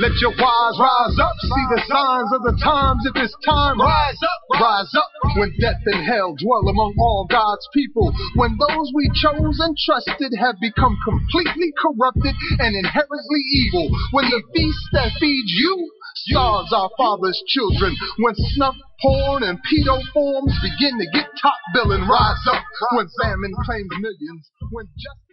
Let your wise rise up. See the signs of the times. If it's time, rise up, rise up. When death and hell dwell among all God's people, when those we chose and trusted have become completely corrupted and inherently evil, when the feast that feeds you starves our father's children, when snuff porn and pedo forms begin to get top billing, rise up. When famine claims millions, when justice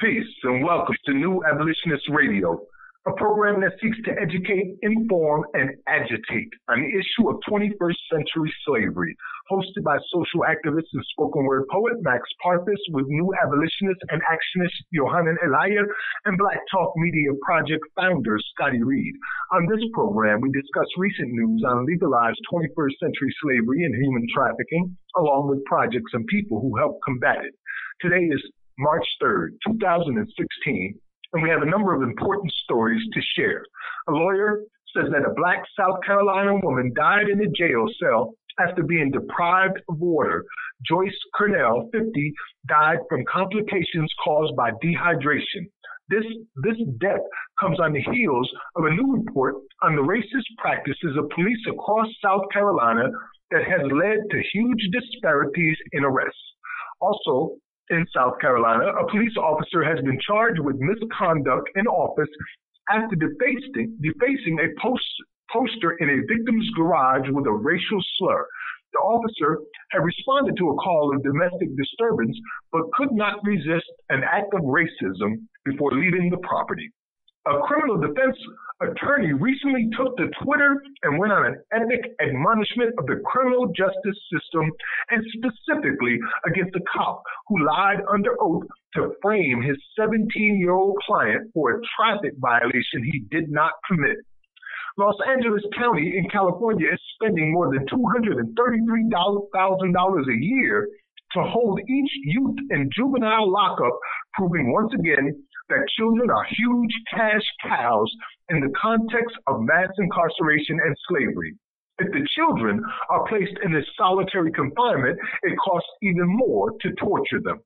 Peace and welcome to New Abolitionist Radio, a program that seeks to educate, inform, and agitate on the issue of 21st century slavery. Hosted by social activist and spoken word poet Max Parthas with New Abolitionist and Actionist Yohanan Elias and Black Talk Media Project founder Scotty Reed. On this program, we discuss recent news on legalized 21st century slavery and human trafficking, along with projects and people who help combat it. Today is March 3rd, 2016, and we have a number of important stories to share. A lawyer says that a black South Carolina woman died in a jail cell after being deprived of water. Joyce Curnell, 50, died from complications caused by dehydration. This, this death comes on the heels of a new report on the racist practices of police across South Carolina that has led to huge disparities in arrests. Also, in South Carolina, a police officer has been charged with misconduct in office after defacing, defacing a post, poster in a victim's garage with a racial slur. The officer had responded to a call of domestic disturbance, but could not resist an act of racism before leaving the property. A criminal defense attorney recently took to Twitter and went on an epic admonishment of the criminal justice system and specifically against a cop who lied under oath to frame his 17 year old client for a traffic violation he did not commit. Los Angeles County in California is spending more than $233,000 a year to hold each youth in juvenile lockup, proving once again that children are huge cash cows in the context of mass incarceration and slavery. If the children are placed in this solitary confinement, it costs even more to torture them.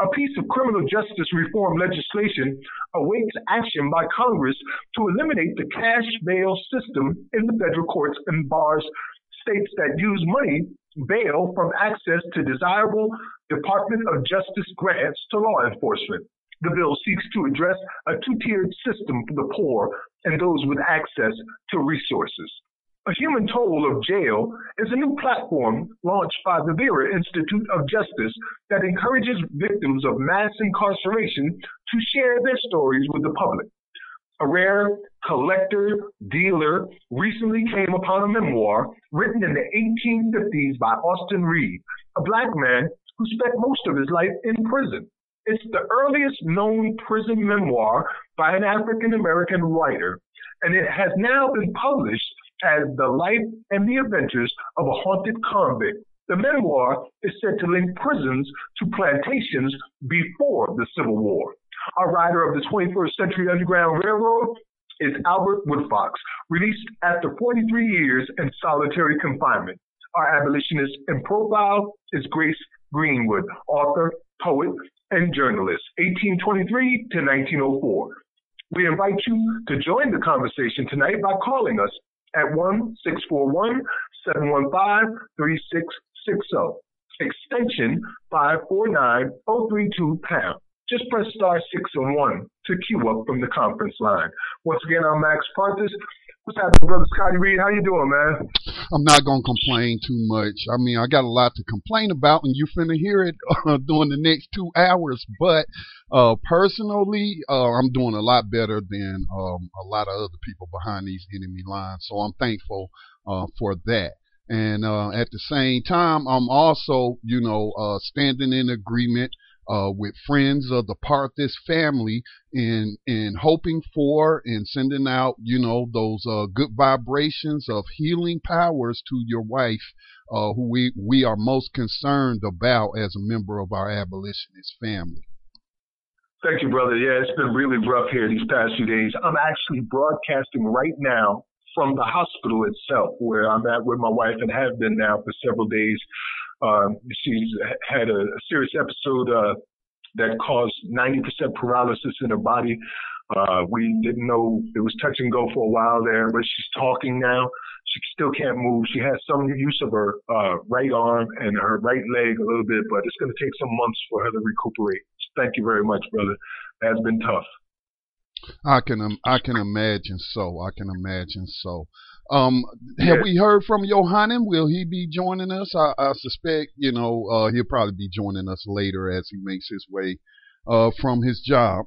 A piece of criminal justice reform legislation awaits action by Congress to eliminate the cash bail system in the federal courts and bars states that use money bail from access to desirable Department of Justice grants to law enforcement. The bill seeks to address a two tiered system for the poor and those with access to resources. A Human Toll of Jail is a new platform launched by the Vera Institute of Justice that encourages victims of mass incarceration to share their stories with the public. A rare collector dealer recently came upon a memoir written in the 1850s by Austin Reed, a black man who spent most of his life in prison. It's the earliest known prison memoir by an African American writer, and it has now been published as The Life and the Adventures of a Haunted Convict. The memoir is said to link prisons to plantations before the Civil War. Our writer of the 21st Century Underground Railroad is Albert Woodfox, released after 43 years in solitary confinement. Our abolitionist in profile is Grace Greenwood, author, poet, and journalist, 1823 to 1904. We invite you to join the conversation tonight by calling us at 1 641 715 3660, extension 549 032 pound. Just press star 6 and 1 to queue up from the conference line. Once again, I'm Max Parthas. What's happening, brother Scotty Reed? How you doing, man? I'm not gonna complain too much. I mean, I got a lot to complain about, and you're finna hear it uh, during the next two hours. But uh, personally, uh, I'm doing a lot better than um, a lot of other people behind these enemy lines. So I'm thankful uh, for that. And uh, at the same time, I'm also, you know, uh, standing in agreement uh, with friends of the Parthas family in in hoping for and sending out, you know, those uh, good vibrations of healing powers to your wife, uh, who we we are most concerned about as a member of our abolitionist family. Thank you, brother. Yeah, it's been really rough here these past few days. I'm actually broadcasting right now from the hospital itself, where I'm at with my wife and have been now for several days. Um, she's had a, serious episode uh, that caused 90% paralysis in her body. Uh, we didn't know it was touch and go for a while there, but she's talking now. She still can't move. She has some use of her uh, right arm and her right leg a little bit, but it's going to take some months for her to recuperate. So thank you very much, brother. That's been tough. I can I can imagine so. I can imagine so. Um, have we heard from Yohanan? Will he be joining us? I, I suspect you know uh, he'll probably be joining us later as he makes his way uh, from his job.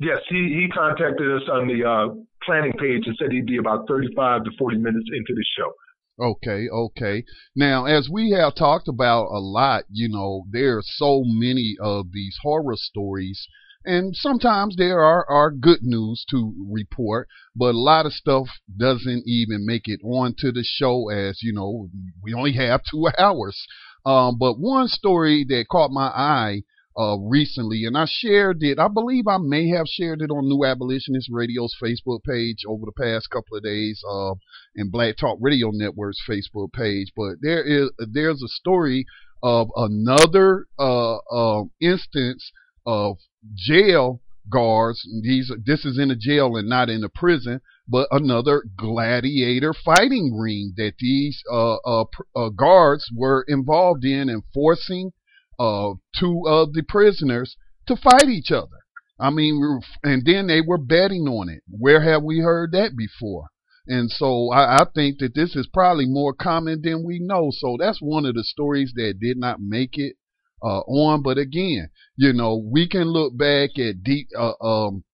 Yes, he, he contacted us on the uh, planning page and said he'd be about 35 to 40 minutes into the show. Okay, okay. Now, as we have talked about a lot, you know, there are so many of these horror stories and sometimes there are, are good news to report, but a lot of stuff doesn't even make it onto the show as, you know, we only have two hours. Um, but one story that caught my eye uh, recently, and I shared it. I believe I may have shared it on New Abolitionist Radio's Facebook page over the past couple of days, uh, and Black Talk Radio Network's Facebook page. But there is there's a story of another uh, uh instance of jail guards. These this is in a jail and not in a prison, but another gladiator fighting ring that these uh, uh, uh, guards were involved in and forcing uh, two of the prisoners to fight each other. I mean, and then they were betting on it. Where have we heard that before? And so I, I think that this is probably more common than we know. So that's one of the stories that did not make it uh, on. But again, you know, we can look back at deep, uh, um,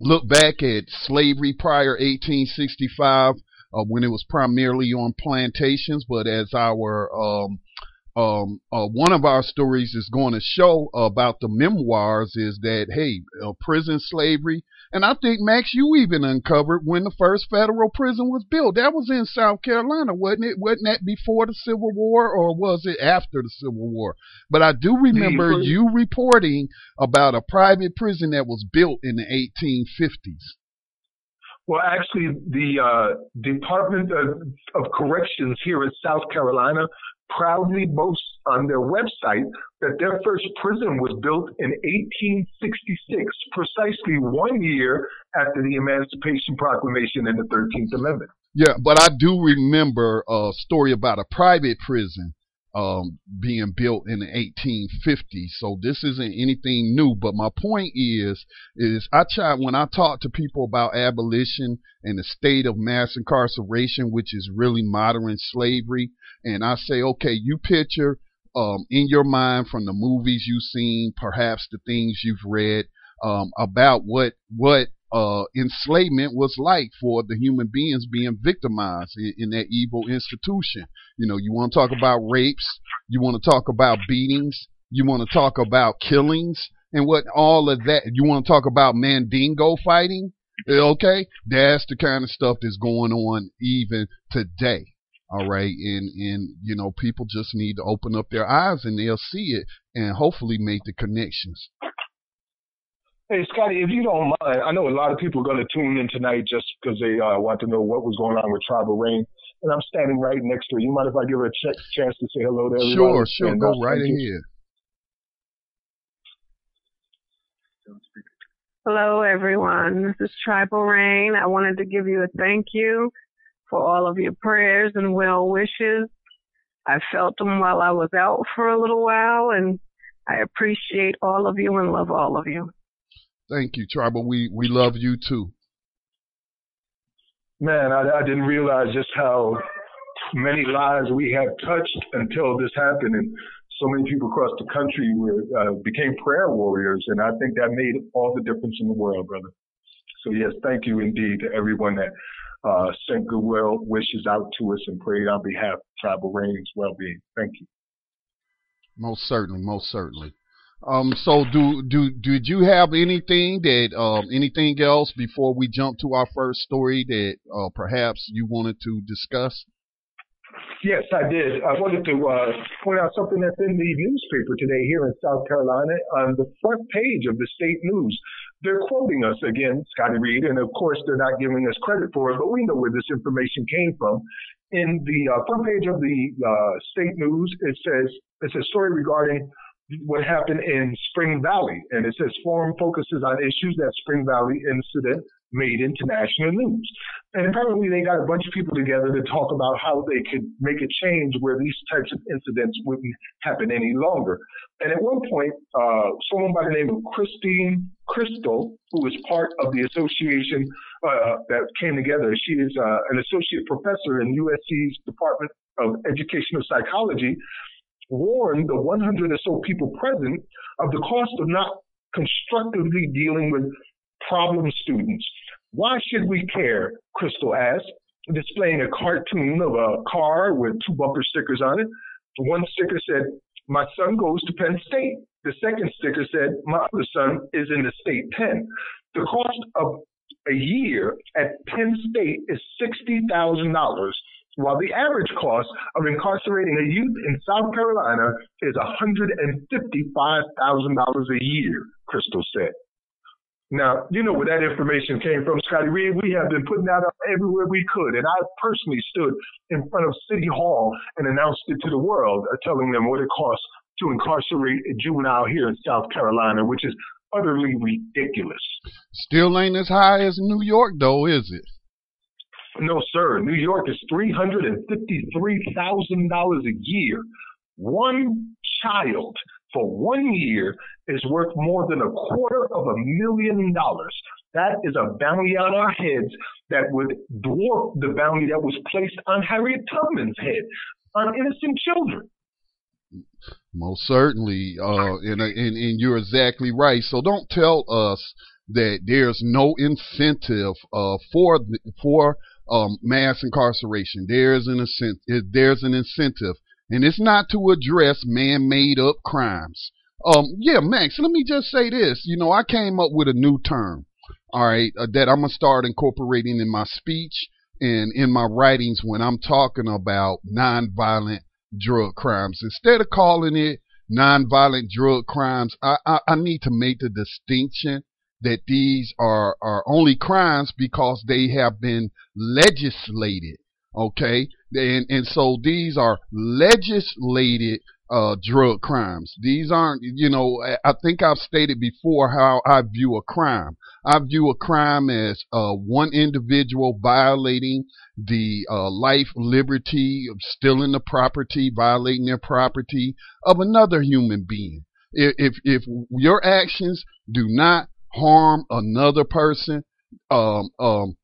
look back at slavery prior 1865 uh, when it was primarily on plantations. But as our um, um, uh, one of our stories is going to show about the memoirs is that hey, uh, prison slavery, and I think Max, you even uncovered when the first federal prison was built. That was in South Carolina, wasn't it? Wasn't that before the Civil War, or was it after the Civil War? But I do remember you reporting about a private prison that was built in the 1850s. Well, actually, the uh, Department of, of Corrections here in South Carolina proudly boast on their website that their first prison was built in 1866, precisely one year after the Emancipation Proclamation and the 13th Amendment. Yeah, but I do remember a story about a private prison um, being built in the 1850s. So this isn't anything new. But my point is, is I try when I talk to people about abolition and the state of mass incarceration, which is really modern slavery, and I say, okay, you picture um, in your mind from the movies you've seen, perhaps the things you've read um, about what what uh, enslavement was like for the human beings being victimized in, in that evil institution. You know, you want to talk about rapes, you want to talk about beatings, you want to talk about killings, and what all of that. You want to talk about mandingo fighting, okay? That's the kind of stuff that's going on even today. All right, and and you know people just need to open up their eyes and they'll see it and hopefully make the connections. Hey, Scotty, if you don't mind, I know a lot of people are going to tune in tonight just because they uh, want to know what was going on with Tribal Rain. And I'm standing right next to her. You mind if I give her a ch- chance to say hello to everybody? Sure, sure. And, Go uh, right ahead. Hello, everyone. This is Tribal Rain. I wanted to give you a thank you for all of your prayers and well wishes. I felt them while I was out for a little while, and I appreciate all of you and love all of you. Thank you, Tribal. We we love you too. Man, I, I didn't realize just how many lives we have touched until this happened, and so many people across the country were, uh, became prayer warriors, and I think that made all the difference in the world, brother. So yes, thank you indeed to everyone that uh, sent goodwill wishes out to us and prayed on behalf of Tribal Rain's well-being. Thank you. Most certainly, most certainly. Um, so do do did you have anything that um anything else before we jump to our first story that uh, perhaps you wanted to discuss? Yes, I did. I wanted to uh, point out something that's in the newspaper today here in South Carolina on the front page of the state news. They're quoting us again, Scotty Reed, and of course they're not giving us credit for it, but we know where this information came from. In the uh, front page of the uh, state news, it says it's a story regarding what happened in Spring Valley, and it says forum focuses on issues that Spring Valley incident made international news. And apparently they got a bunch of people together to talk about how they could make a change where these types of incidents wouldn't happen any longer. And at one point, uh, someone by the name of Christine Christle, who is part of the association uh, that came together, she is uh, an associate professor in USC's Department of Educational Psychology, warned the 100 or so people present of the cost of not constructively dealing with problem students. Why should we care? Christle asked, displaying a cartoon of a car with two bumper stickers on it. One sticker said, My son goes to Penn State. The second sticker said, My other son is in the state pen. The cost of a year at Penn State is $60,000 while the average cost of incarcerating a youth in South Carolina is $155,000 a year, Christle said. Now, you know where that information came from, Scotty Reed. We have been putting that up everywhere we could. And I personally stood in front of City Hall and announced it to the world, uh, telling them what it costs to incarcerate a juvenile here in South Carolina, which is utterly ridiculous. Still ain't as high as New York, though, is it? No, sir. New York is $353,000 a year. One child for one year is worth more than a quarter of a million dollars. That is a bounty on our heads that would dwarf the bounty that was placed on Harriet Tubman's head on innocent children. Most certainly, uh, and, and, and you're exactly right. So don't tell us that there's no incentive uh, for for um, mass incarceration. There's an incentive. There's an incentive and it's not to address man-made up crimes. Um, yeah, Max, let me just say this. You know, I came up with a new term, all right, uh, that I'm to start incorporating in my speech and in my writings when I'm talking about nonviolent drug crimes. Instead of calling it nonviolent drug crimes, I, I, I need to make the distinction that these are, are only crimes because they have been legislated Okay, and and so these are legislated uh, drug crimes. These aren't, you know, I think I've stated before how I view a crime. I view a crime as uh, one individual violating the uh, life, liberty, stealing the property, violating their property of another human being. If if, if your actions do not harm another person, um, um,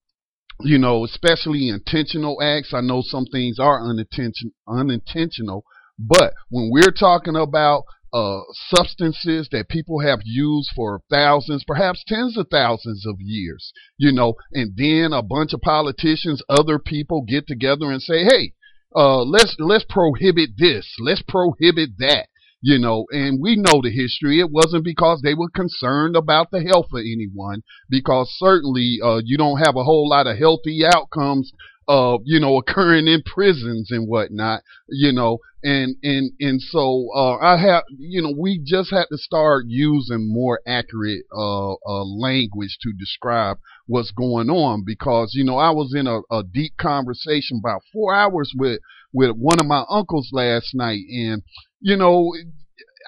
you know, especially intentional acts. I know some things are unintention, unintentional, but when we're talking about uh, substances that people have used for thousands, perhaps tens of thousands of years, you know, and then a bunch of politicians, other people get together and say, hey, uh, let's let's prohibit this, let's prohibit that you know, and we know the history. It wasn't because they were concerned about the health of anyone, because certainly uh, you don't have a whole lot of healthy outcomes uh, you know, occurring in prisons and whatnot, you know, and, and, and so, uh, I have, you know, we just had to start using more accurate, uh, uh, language to describe what's going on because, you know, I was in a, a deep conversation about four hours with, with one of my uncles last night and, you know,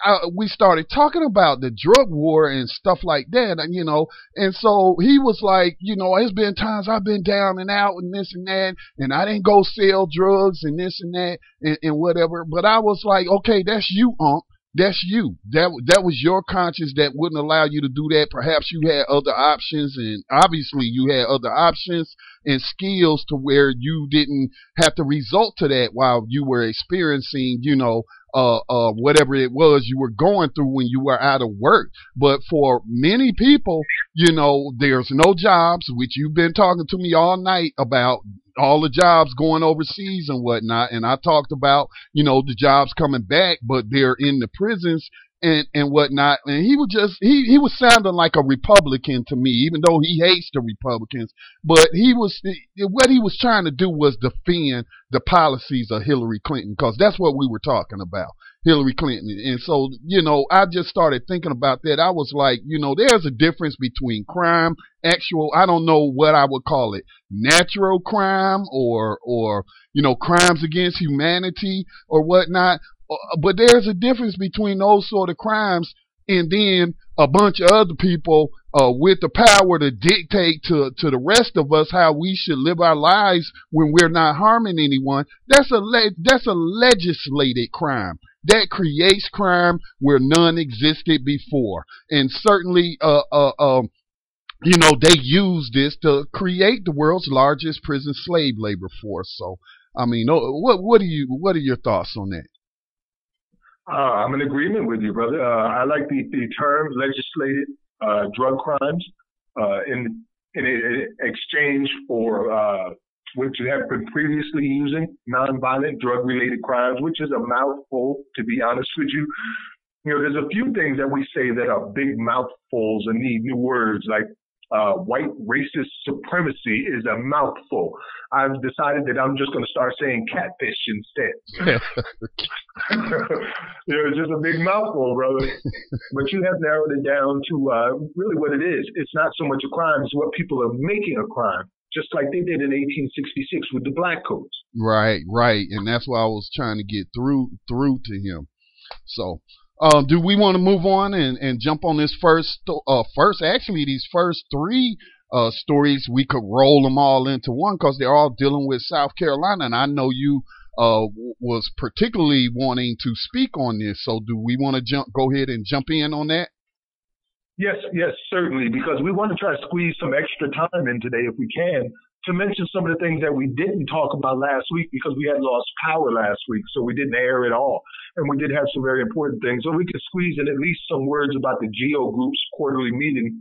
I, we started talking about the drug war and stuff like that, and you know, and so he was like, you know, it's been times I've been down and out and this and that, and I didn't go sell drugs and this and that and, and whatever. But I was like, okay, that's you, Unc. That's you. That that was your conscience that wouldn't allow you to do that. Perhaps you had other options, and obviously you had other options and skills to where you didn't have to result to that while you were experiencing, you know, uh, uh, whatever it was you were going through when you were out of work. But for many people, you know, there's no jobs, which you've been talking to me all night about all the jobs going overseas and whatnot. And I talked about, you know, the jobs coming back, but they're in the prisons and and whatnot. And he was just he he was sounding like a Republican to me, even though he hates the Republicans. But he was what he was trying to do was defend the policies of Hillary Clinton because that's what we were talking about. Hillary Clinton. And so, you know, I just started thinking about that. I was like, you know, there's a difference between crime, actual, I don't know what I would call it, natural crime or, or, you know, crimes against humanity or whatnot. Uh, but there's a difference between those sort of crimes and then a bunch of other people uh, with the power to dictate to to the rest of us how we should live our lives when we're not harming anyone. That's a le- that's a legislated crime that creates crime where none existed before, and certainly, uh, uh, um, you know, they use this to create the world's largest prison slave labor force. So, I mean, what what do you what are your thoughts on that? Uh, I'm in agreement with you, brother. Uh, I like the, the term legislated uh, drug crimes uh, in, in, exchange for uh, which you have been previously using nonviolent drug-related crimes, which is a mouthful, to be honest with you. You know, there's a few things that we say that are big mouthfuls and need new words, like uh, white racist supremacy is a mouthful. I've decided that I'm just going to start saying catfish instead. you know, it's just a big mouthful, brother. but you have narrowed it down to uh, really what it is. It's not so much a crime; it's what people are making a crime. Just like they did in 1866 with the black codes. Right, right, and that's why I was trying to get through through to him. So, uh, do we want to move on and, and jump on this first, uh, first, actually, these first three uh, stories? We could roll them all into one because they're all dealing with South Carolina. And I know you uh, was particularly wanting to speak on this. So, do we want to jump, go ahead and jump in on that? Yes, yes, certainly, because we want to try to squeeze some extra time in today if we can to mention some of the things that we didn't talk about last week because we had lost power last week, so we didn't air it all. And we did have some very important things. So we could squeeze in at least some words about the GEO Group's quarterly meeting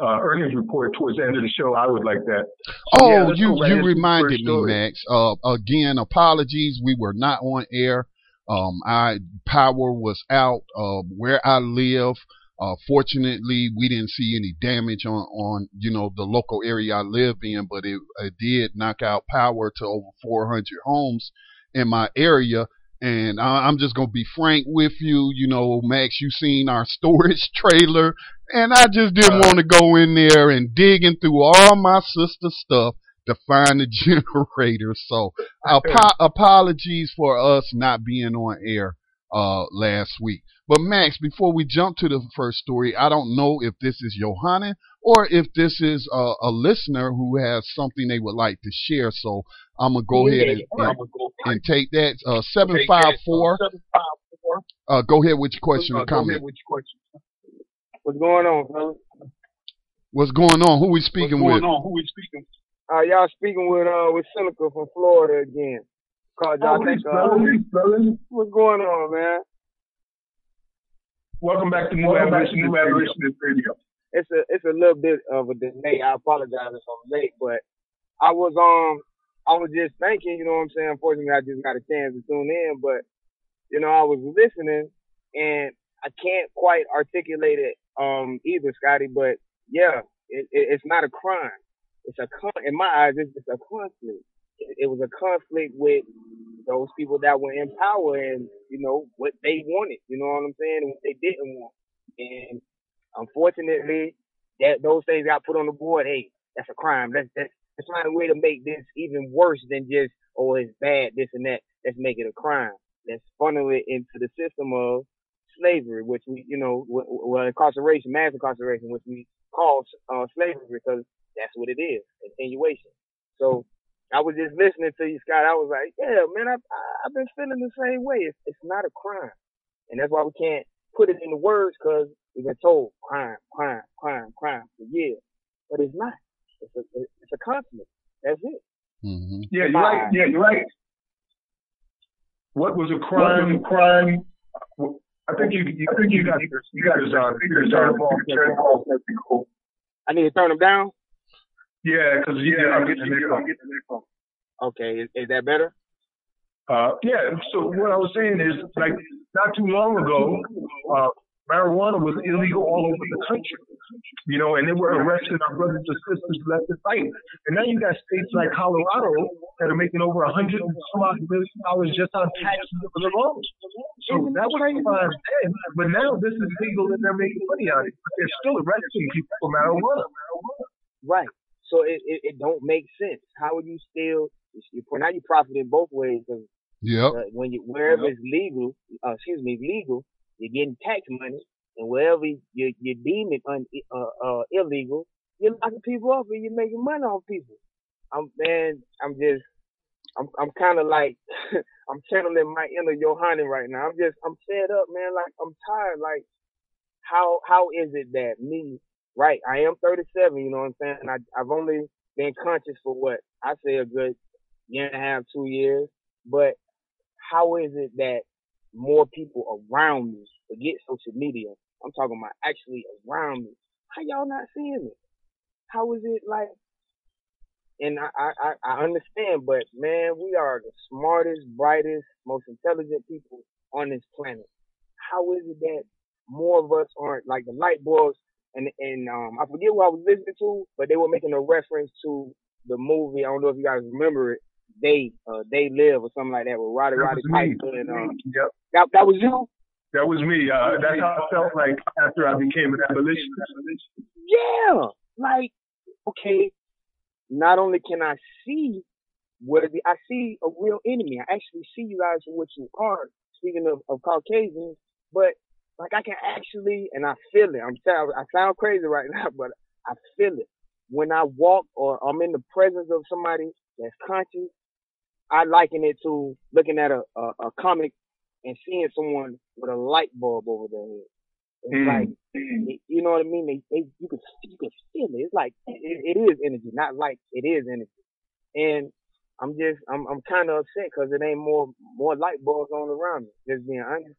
uh, earnings report towards the end of the show. I would like that. So, oh, yeah, you you reminded me, Max. Uh, again, apologies. We were not on air. Um, I power was out. Uh, where I live. Uh, fortunately, we didn't see any damage on, on, you know, the local area I live in, but it, it did knock out power to over 400 homes in my area. And I, I'm just going to be frank with you. You know, Max, you seen our storage trailer and I just didn't want to go in there and digging through all my sister stuff to find the generator. So ap- apologies for us not being on air, uh, last week. But Max, before we jump to the first story, I don't know if this is Yohanan or if this is a, a listener who has something they would like to share. So I'm gonna go ahead and, and, and take that. Uh, seven five four. Uh, go ahead with your question or comment. What's going on, fellas? What's going on? Who we speaking What's with? on? Who we speaking? Uh, y'all speaking with uh with Seneca from Florida again. Cause y'all oh, think, uh, what's going on, man? Welcome back to New Abolition, New Abolitionist Radio. It's a it's a little bit of a delay. I apologize if I'm late, but I was um I was just thinking, you know what I'm saying. Unfortunately, I just got a chance to tune in, but you know I was listening and I can't quite articulate it um either, Scotty. But yeah, it, it, it's not a crime. It's a con- in my eyes, it's, it's a conflict. It, was a conflict with those people that were in power and, you know, what they wanted, you know what I'm saying, and what they didn't want. And unfortunately, that those things got put on the board. Hey, that's a crime. Let's, let's, let's find a way to make this even worse than just, oh, it's bad, this and that. Let's make it a crime. Let's funnel it into the system of slavery, which we, you know, well, incarceration, mass incarceration, which we call uh, slavery because that's what it is, continuation. So I was just listening to you, Scott. I was like, yeah, man, I've, I've been feeling the same way. It's, it's not a crime. And that's why we can't put it into words because we've been told crime, crime, crime, crime for years. But it's not. It's a, it's a conflict. That's it. Mm-hmm. Yeah, you're right. Yeah, you're right. What was a crime? Was a crime? I think you, you I think you got you got his on. I need to turn them down. Yeah, because yeah, I'm getting, I'm getting the phone. Okay, is, is that better? Uh, yeah. So what I was saying is, like, not too long ago, uh, marijuana was illegal all over the country. You know, and they were arresting our brothers and sisters left and right. And now you got states like Colorado that are making over a hundred and some odd million dollars just on taxes alone. So that was fine then, but now this is legal and they're making money on it. But they're still arresting people for marijuana. Right. So it, it, it don't make sense. How would you still you now you profit in both ways because Yep. uh, when you wherever it's legal, uh, excuse me, legal, you're getting tax money, and wherever you you deem it un, uh, uh, illegal, you're locking people up and you're making money off people. I'm man, I'm just, I'm I'm kind of like, I'm channeling my inner Yohanan right now. I'm just, I'm fed up, man. Like I'm tired. Like how how is it that me, right? I am 37. You know what I'm saying? I I've only been conscious for what I say a good year and a half, two years, but how is it that more people around me forget social media? I'm talking about actually around me. How y'all not seeing it? How is it like? And I, I, I understand, but man, we are the smartest, brightest, most intelligent people on this planet. How is it that more of us aren't like the light bulbs? And and um, I forget what I was listening to, but they were making a reference to the movie. I don't know if you guys remember it. They uh, they live or something like that with Roddy That Roddy. Piper and um, Yep. that that was you. That was me. Uh, that's how I felt like after I became an abolitionist. Yeah, like okay. Not only can I see what it, I see a real enemy. I actually see you guys for what you are. Speaking of, of Caucasians, but like I can actually, and I feel it. I'm sorry, I sound crazy right now, but I feel it when I walk or I'm in the presence of somebody that's conscious. I liken it to looking at a, a, a comic and seeing someone with a light bulb over their head. It's Mm. like, it- you know what I mean? They, they, you could, you could feel it. It's like, it, it is energy, not light. It is energy. And I'm just, I'm, I'm kind of upset because it ain't more, more light bulbs on around me. Just being honest.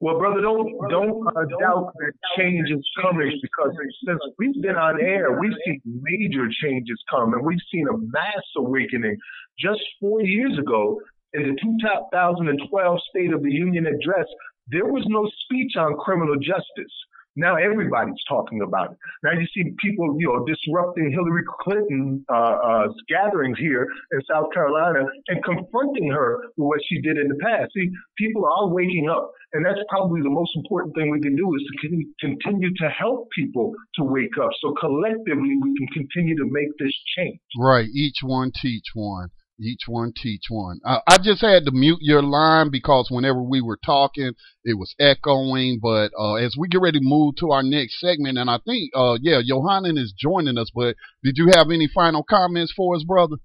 Well, brother, don't don't uh, doubt that change is coming because since we've been on air, we've seen major changes come, and we've seen a mass awakening. Just four years ago, in the 2012 State of the Union address, there was no speech on criminal justice. Now everybody's talking about it. Now you see people, you know, disrupting Hillary Clinton uh, uh, gatherings here in South Carolina and confronting her for what she did in the past. See, people are waking up, and that's probably the most important thing we can do is to con- continue to help people to wake up. So collectively, we can continue to make this change. Right. Each one teach one. Each one teach one. I, I just had to mute your line because whenever we were talking, it was echoing. But uh, as we get ready to move to our next segment, and I think, uh, yeah, Yohanan is joining us. But did you have any final comments for us, brother?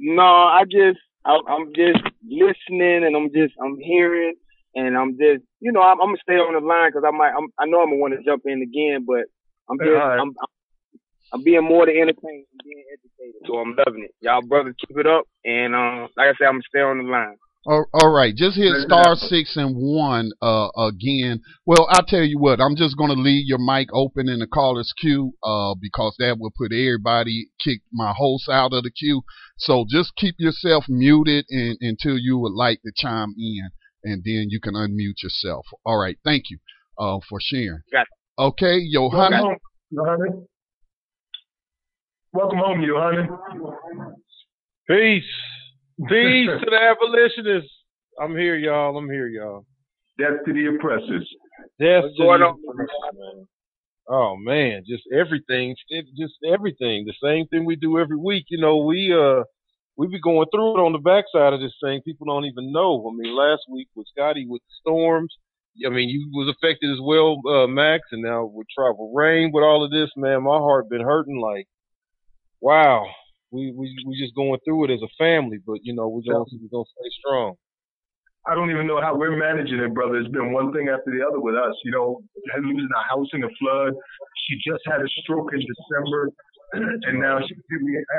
No, I just, I, I'm just listening and I'm just, I'm hearing and I'm just, you know, I'm, I'm gonna stay on the line because I might, I'm, I know I'm gonna want to jump in again, but I'm just, All right. I'm, I'm, I'm being more than entertained and being educated. So I'm loving it. Y'all brothers keep it up. And, um, like I said, I'm gonna stay on the line. All, all right, just hit star six and one uh, again. Well, I'll tell you what, I'm just going to leave your mic open in the caller's queue uh, because that will put everybody, kick my host out of the queue. So just keep yourself muted in, until you would like to chime in, and then you can unmute yourself. All right, thank you uh, for sharing. Got Okay, Welcome Yohanan. Home, Yohanan. Welcome home, you, honey. Peace. Peace to the abolitionists. I'm here, y'all. I'm here, y'all. Death to the oppressors. Death What's to the oppressors. Oh man, just everything, it, just everything. The same thing we do every week. You know, we uh we be going through it on the backside of this thing. People don't even know. I mean, last week with Scotty with the storms. I mean, you was affected as well, uh, Max, and now with Tribal Rain, with all of this, man, my heart been hurting. Like, wow, we we we just going through it as a family, but you know, we're gonna we're gonna stay strong. I don't even know how we're managing it, brother. It's been one thing after the other with us. You know, losing our house in a flood. She just had a stroke in December, and now she,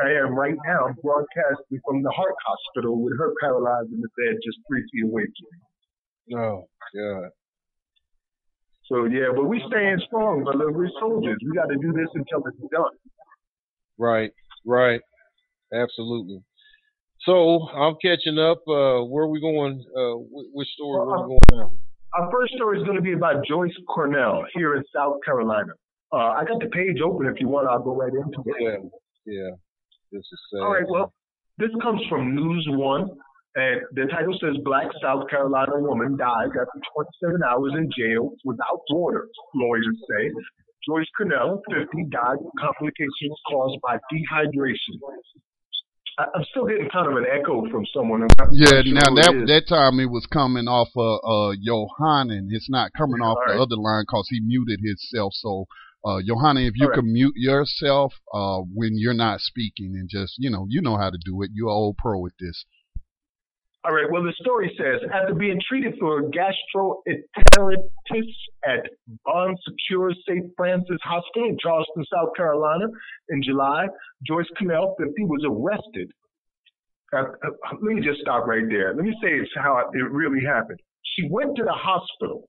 I am right now broadcasting from the heart hospital with her paralyzed in the bed, just three feet away from me. Oh God. So yeah, but we staying strong, brother. We're soldiers. We got to do this until it's done. Right, right, absolutely. So I'm catching up. Uh, where are we going? Uh, wh- which story? Where are we going now? Our first story is going to be about Joyce Curnell here in South Carolina. Uh, I got the page open. If you want, I'll go right into it. Yeah, yeah. This is sad. All right. Well, this comes from News One, and the title says Black South Carolina woman dies after 27 hours in jail without water. Lawyers say Joyce Curnell, 50, died of complications caused by dehydration. I, I'm still getting kind of an echo from someone. I'm Yeah, sure now who it that is. that time it was coming off of uh Yohanan. It's not coming off the other line because he muted himself. So uh Yohanan, if you Alright. can mute yourself uh when you're not speaking and just you know you know how to do it. You're an old pro at this. All right. Well, the story says after being treated for gastroenteritis at Bon Secours St. Francis Hospital in Charleston, South Carolina, in July, Joyce Curnell, 50, was arrested. Uh, uh, let me just stop right there. Let me say it's how it really happened. She went to the hospital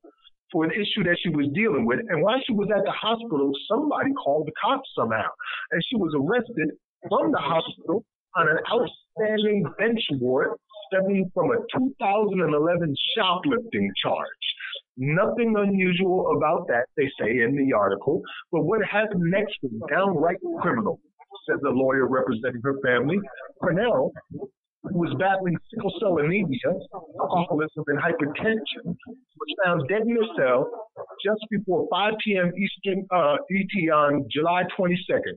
for an issue that she was dealing with, and while she was at the hospital, somebody called the cops somehow, and she was arrested from the hospital on an outstanding bench warrant stemming from a 2011 shoplifting charge. Nothing unusual about that, they say in the article, but what happened next was downright criminal, said the lawyer representing her family. Curnell, who was battling sickle cell anemia, alcoholism, and hypertension, was found dead in her cell just before 5 p.m. Eastern uh, ET on July 22nd.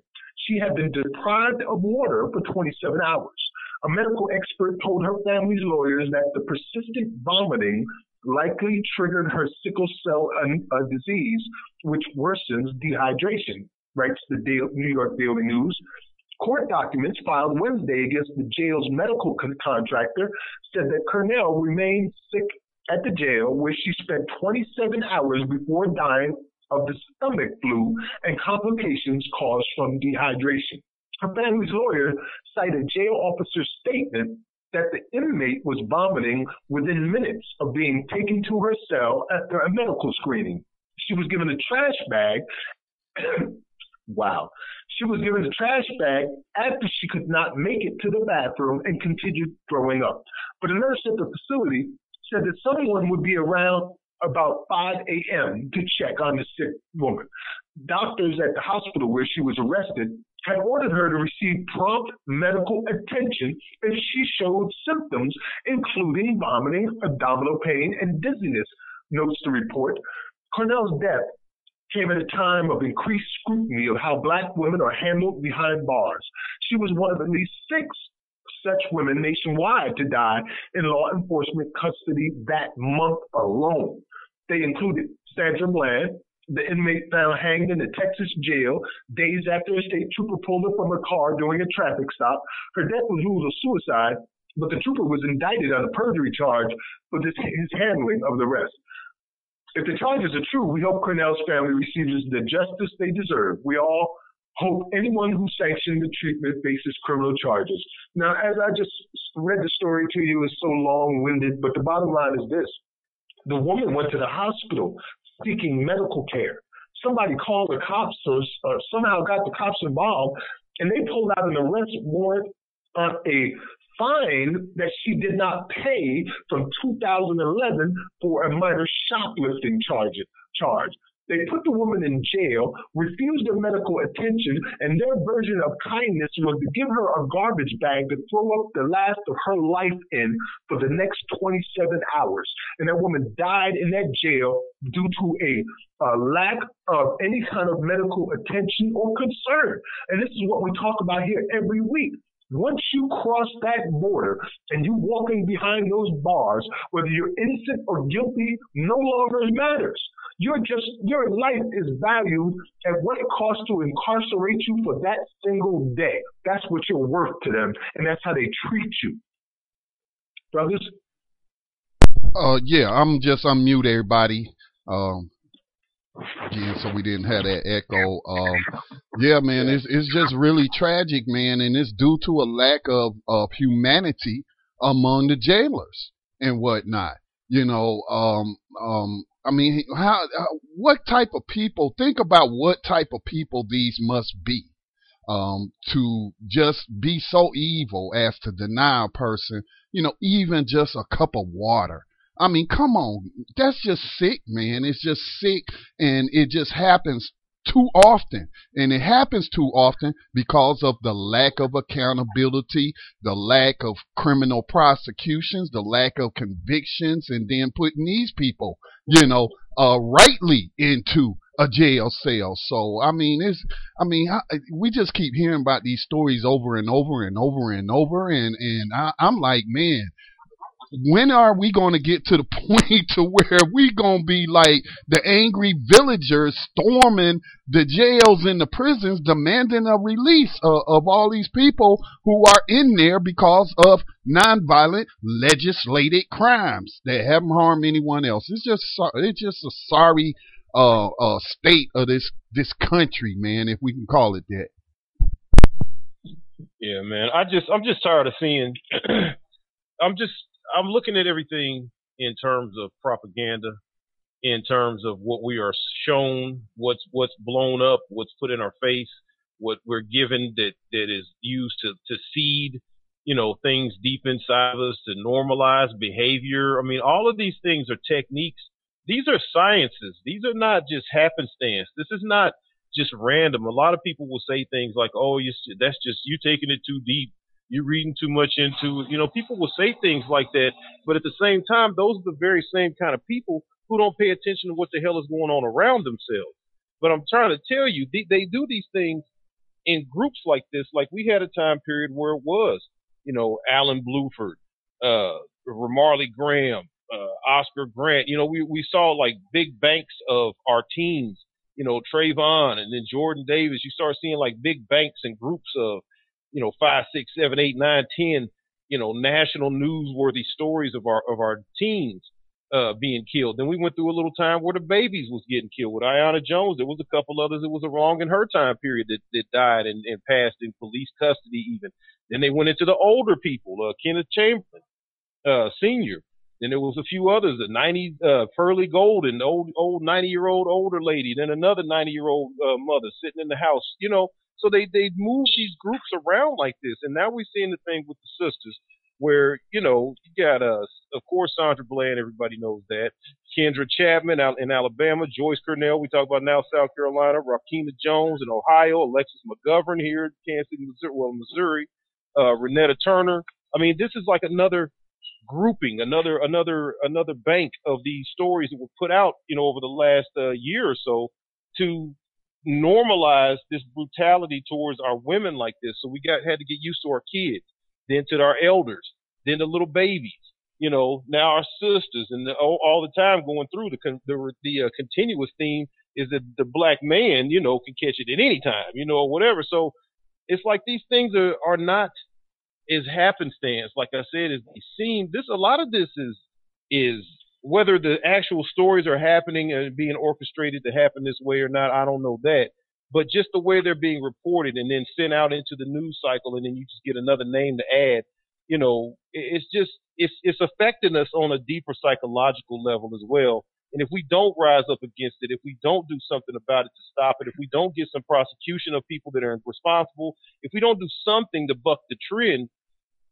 She had been deprived of water for 27 hours. A medical expert told her family's lawyers that the persistent vomiting likely triggered her sickle cell uh, disease, which worsens dehydration, writes the Daily, New York Daily News. Court documents filed Wednesday against the jail's medical con- contractor said that Curnell remained sick at the jail, where she spent 27 hours before dying of the stomach flu and complications caused from dehydration. Her family's lawyer cited jail officer's statement that the inmate was vomiting within minutes of being taken to her cell after a medical screening. She was given a trash bag. wow. She was given a trash bag after she could not make it to the bathroom and continued throwing up. But a nurse at the facility said that someone would be around about 5 a.m. to check on the sick woman. Doctors at the hospital where she was arrested had ordered her to receive prompt medical attention if she showed symptoms, including vomiting, abdominal pain, and dizziness, notes the report. Curnell's death came at a time of increased scrutiny of how black women are handled behind bars. She was one of at least six such women nationwide to die in law enforcement custody that month alone. They included Sandra Bland, the inmate found hanged in a Texas jail days after a state trooper pulled her from her car during a traffic stop. Her death was ruled a suicide, but the trooper was indicted on a perjury charge for this, his handling of the rest. If the charges are true, we hope Curnell's family receives the justice they deserve. We all hope anyone who sanctioned the treatment faces criminal charges. Now, as I just read the story to you, it's so long-winded, but the bottom line is this. The woman went to the hospital seeking medical care. Somebody called the cops or, or somehow got the cops involved, and they pulled out an arrest warrant on a fine that she did not pay from 2011 for a minor shoplifting charge. charge. They put the woman in jail, refused her medical attention, and their version of kindness was to give her a garbage bag to throw up the last of her life in for the next 27 hours. And that woman died in that jail due to a, a lack of any kind of medical attention or concern. And this is what we talk about here every week. Once you cross that border and you walking behind those bars, whether you're innocent or guilty no longer matters. You're just your life is valued at what it costs to incarcerate you for that single day. That's what you're worth to them, and that's how they treat you. Brothers? Uh, yeah, I'm just unmute everybody. Um, again, so we didn't have that echo. Um, yeah, man, it's it's just really tragic, man, and it's due to a lack of of humanity among the jailers and whatnot. You know, um, um, I mean, how, how what type of people? Think about what type of people these must be. Um, to just be so evil as to deny a person, you know, even just a cup of water. I mean, come on. That's just sick, man. It's just sick and it just happens too often. And it happens too often because of the lack of accountability, the lack of criminal prosecutions, the lack of convictions, and then putting these people, you know, uh, rightly into a jail cell. So I mean, it's I mean, I, we just keep hearing about these stories over and over and over and over, and and I, I'm like, man, when are we going to get to the point to where we going to be like the angry villagers storming the jails and the prisons demanding a release of, of all these people who are in there because of nonviolent legislated crimes that haven't harmed anyone else? It's just it's just a sorry uh, uh state of this this country man if we can call it that. Yeah man. I just i'm just tired of seeing i'm just I'm looking at everything in terms of propaganda, in terms of what we are shown, what's what's blown up, what's put in our face, what we're given that that is used to to seed, you know, things deep inside of us to normalize behavior. I mean, all of these things are techniques. These are sciences. These are not just happenstance. This is not just random. A lot of people will say things like, "Oh, you, that's just you taking it too deep." You're reading too much into it. You know, people will say things like that, but at the same time, those are the very same kind of people who don't pay attention to what the hell is going on around themselves. But I'm trying to tell you, they, they do these things in groups like this. Like we had a time period where it was, you know, Alan Bluford, uh, Ramarley Graham, uh, Oscar Grant. You know, we, we saw like big banks of our teams, you know, Trayvon and then Jordan Davis. You start seeing like big banks and groups of you know, five, six, seven, eight, nine, ten, you know, national newsworthy stories of our of our teens uh, being killed. Then we went through a little time where the babies was getting killed with Aiyana Jones. There was a couple others that was along in her time period that, that died and, and passed in police custody even. Then they went into the older people, uh, Kenneth Chamberlain, uh, senior. Then there was a few others, a 90, uh, Pearlie Golden, old, old 90 year old older lady. Then another 90 year old, uh, mother sitting in the house, you know, so they they move these groups around like this, and now we're seeing the thing with the sisters, where you know you got uh of course Sandra Bland, everybody knows that. Kindra Chapman out in Alabama, Joyce Curnell, we talk about now South Carolina, Rakina Jones in Ohio, Alexis McGovern here in Kansas City, Missouri, well Missouri, uh, Renetta Turner. I mean, this is like another grouping, another another another bank of these stories that were put out, you know, over the last uh, year or so to normalize this brutality towards our women like this. So we got had to get used to our kids, then to our elders, then the little babies. You know, now our sisters, and the, all, all, the time going through the the, the uh, continuous theme is that the black man, you know, can catch it at any time, you know, or whatever. So it's like these things are are not as happenstance, like I said, as they seem. This a lot of this is is whether the actual stories are happening and being orchestrated to happen this way or not, I don't know that. But just the way they're being reported and then sent out into the news cycle, and then you just get another name to add. You know, it's just it's it's affecting us on a deeper psychological level as well. And if we don't rise up against it, if we don't do something about it to stop it, if we don't get some prosecution of people that are responsible, if we don't do something to buck the trend,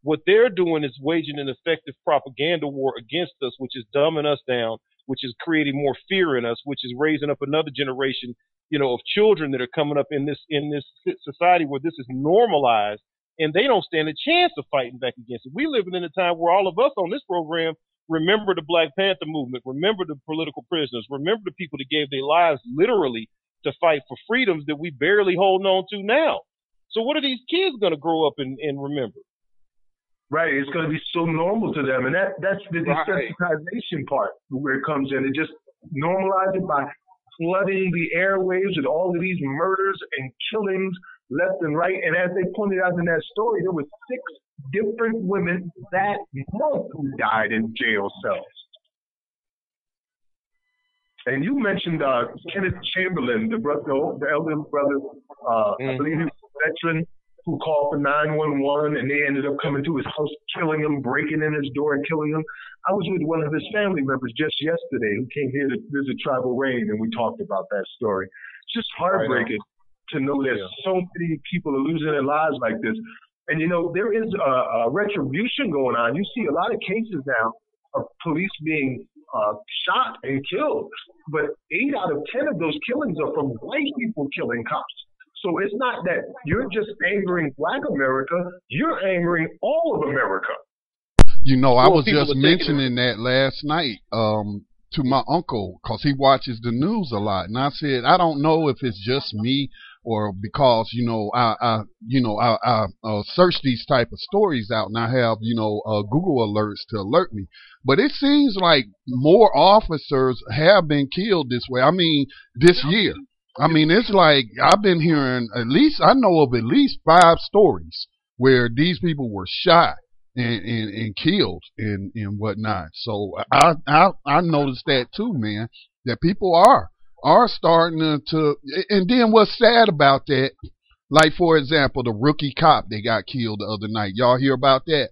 what they're doing is waging an effective propaganda war against us, which is dumbing us down, which is creating more fear in us, which is raising up another generation, you know, of children that are coming up in this in this society where this is normalized, and they don't stand a chance of fighting back against it. We live in a time where all of us on this program remember the Black Panther movement, remember the political prisoners, remember the people that gave their lives literally to fight for freedoms that we barely hold on to now. So what are these kids going to grow up and, and remember? Right. It's going to be so normal to them. And that, that's the desensitization part where it comes in. It just normalize it by flooding the airwaves with all of these murders and killings left and right. And as they pointed out in that story, there were six different women that month who died in jail cells. And you mentioned uh, Kenneth Chamberlain, the brother, the elder brother, uh, mm-hmm. I believe he was a veteran who called for 911 and they ended up coming to his house, killing him, breaking in his door and killing him. I was with one of his family members just yesterday who came here to visit Tribal Rain and we talked about that story. It's just heartbreaking to know that yeah. so many people are losing their lives like this. And you know, there is a, a retribution going on. You see a lot of cases now of police being uh, shot and killed, but eight out of ten of those killings are from white people killing cops. So it's not that you're just angering Black America; you're angering all of America. You know, I was just mentioning that last night um, to my uncle because he watches the news a lot, and I said I don't know if it's just me or because you know I, I you know I, I uh, search these type of stories out, and I have you know uh, Google alerts to alert me. But it seems like more officers have been killed this way. I mean, this year. I mean, it's like I've been hearing at least I know of at least five stories where these people were shot and, and, and killed and, and whatnot. So I, I I noticed that too, man. That people are are starting to, to and then what's sad about that, like for example, the rookie cop they got killed the other night. Y'all hear about that?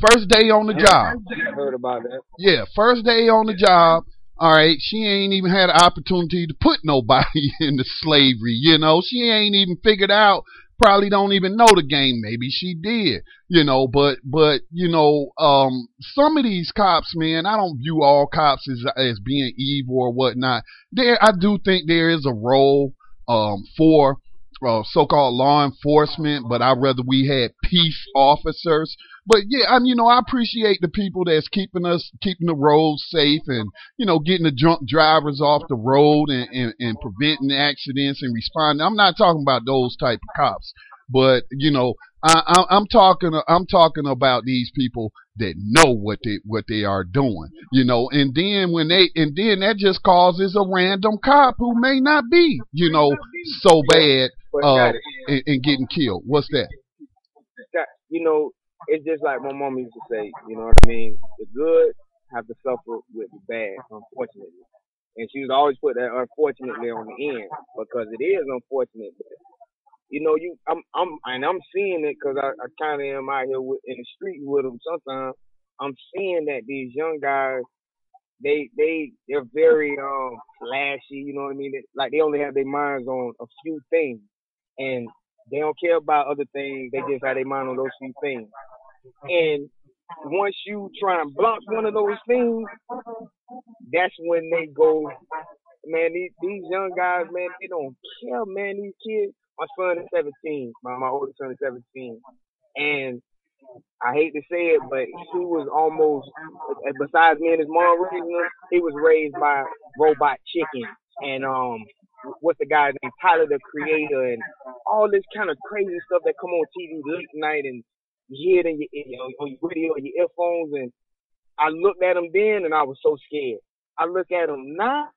First day on the job. I heard about that. Yeah, first day on the job. All right, she ain't even had an opportunity to put nobody into slavery. You know, she ain't even figured out. Probably don't even know the game. Maybe she did. You know, but but you know, um, some of these cops, man, I don't view all cops as as being evil or whatnot. There, I do think there is a role um for uh, so-called law enforcement, but I'd rather we had peace officers. But yeah, I mean, you know, I appreciate the people that's keeping us, keeping the roads safe and, you know, getting the drunk drivers off the road and, and, and preventing accidents and responding. I'm not talking about those type of cops, but, you know, I, I, I'm talking, I'm talking about these people that know what they, what they are doing, you know, and then when they, and then that just causes a random cop who may not be, you know, so bad, uh, and, and getting killed. What's that? You know, it's just like my mom used to say, you know what I mean? The good have to suffer with the bad, unfortunately. And she would always put that unfortunately on the end because it is unfortunate. But, you know, you, I'm, I'm, and I'm seeing it because I, I kind of am out here with, in the street with them sometimes. I'm seeing that these young guys, they, they, they're very, um, flashy, you know what I mean? Like they only have their minds on a few things and they don't care about other things. They just have their mind on those few things. And once you try and block one of those things, that's when they go, man, these, these young guys, man, they don't care, man. These kids, my son is 17, my, my oldest son is 17. And I hate to say it, but he was almost, besides me and his mom raising him, he was raised by robot chicken. And, um, what's the guy's name? Tyler the Creator and all this kind of crazy stuff that come on TV late night and you hear it in your, in your, on your radio or your earphones. And I looked at them then and I was so scared. I look at them now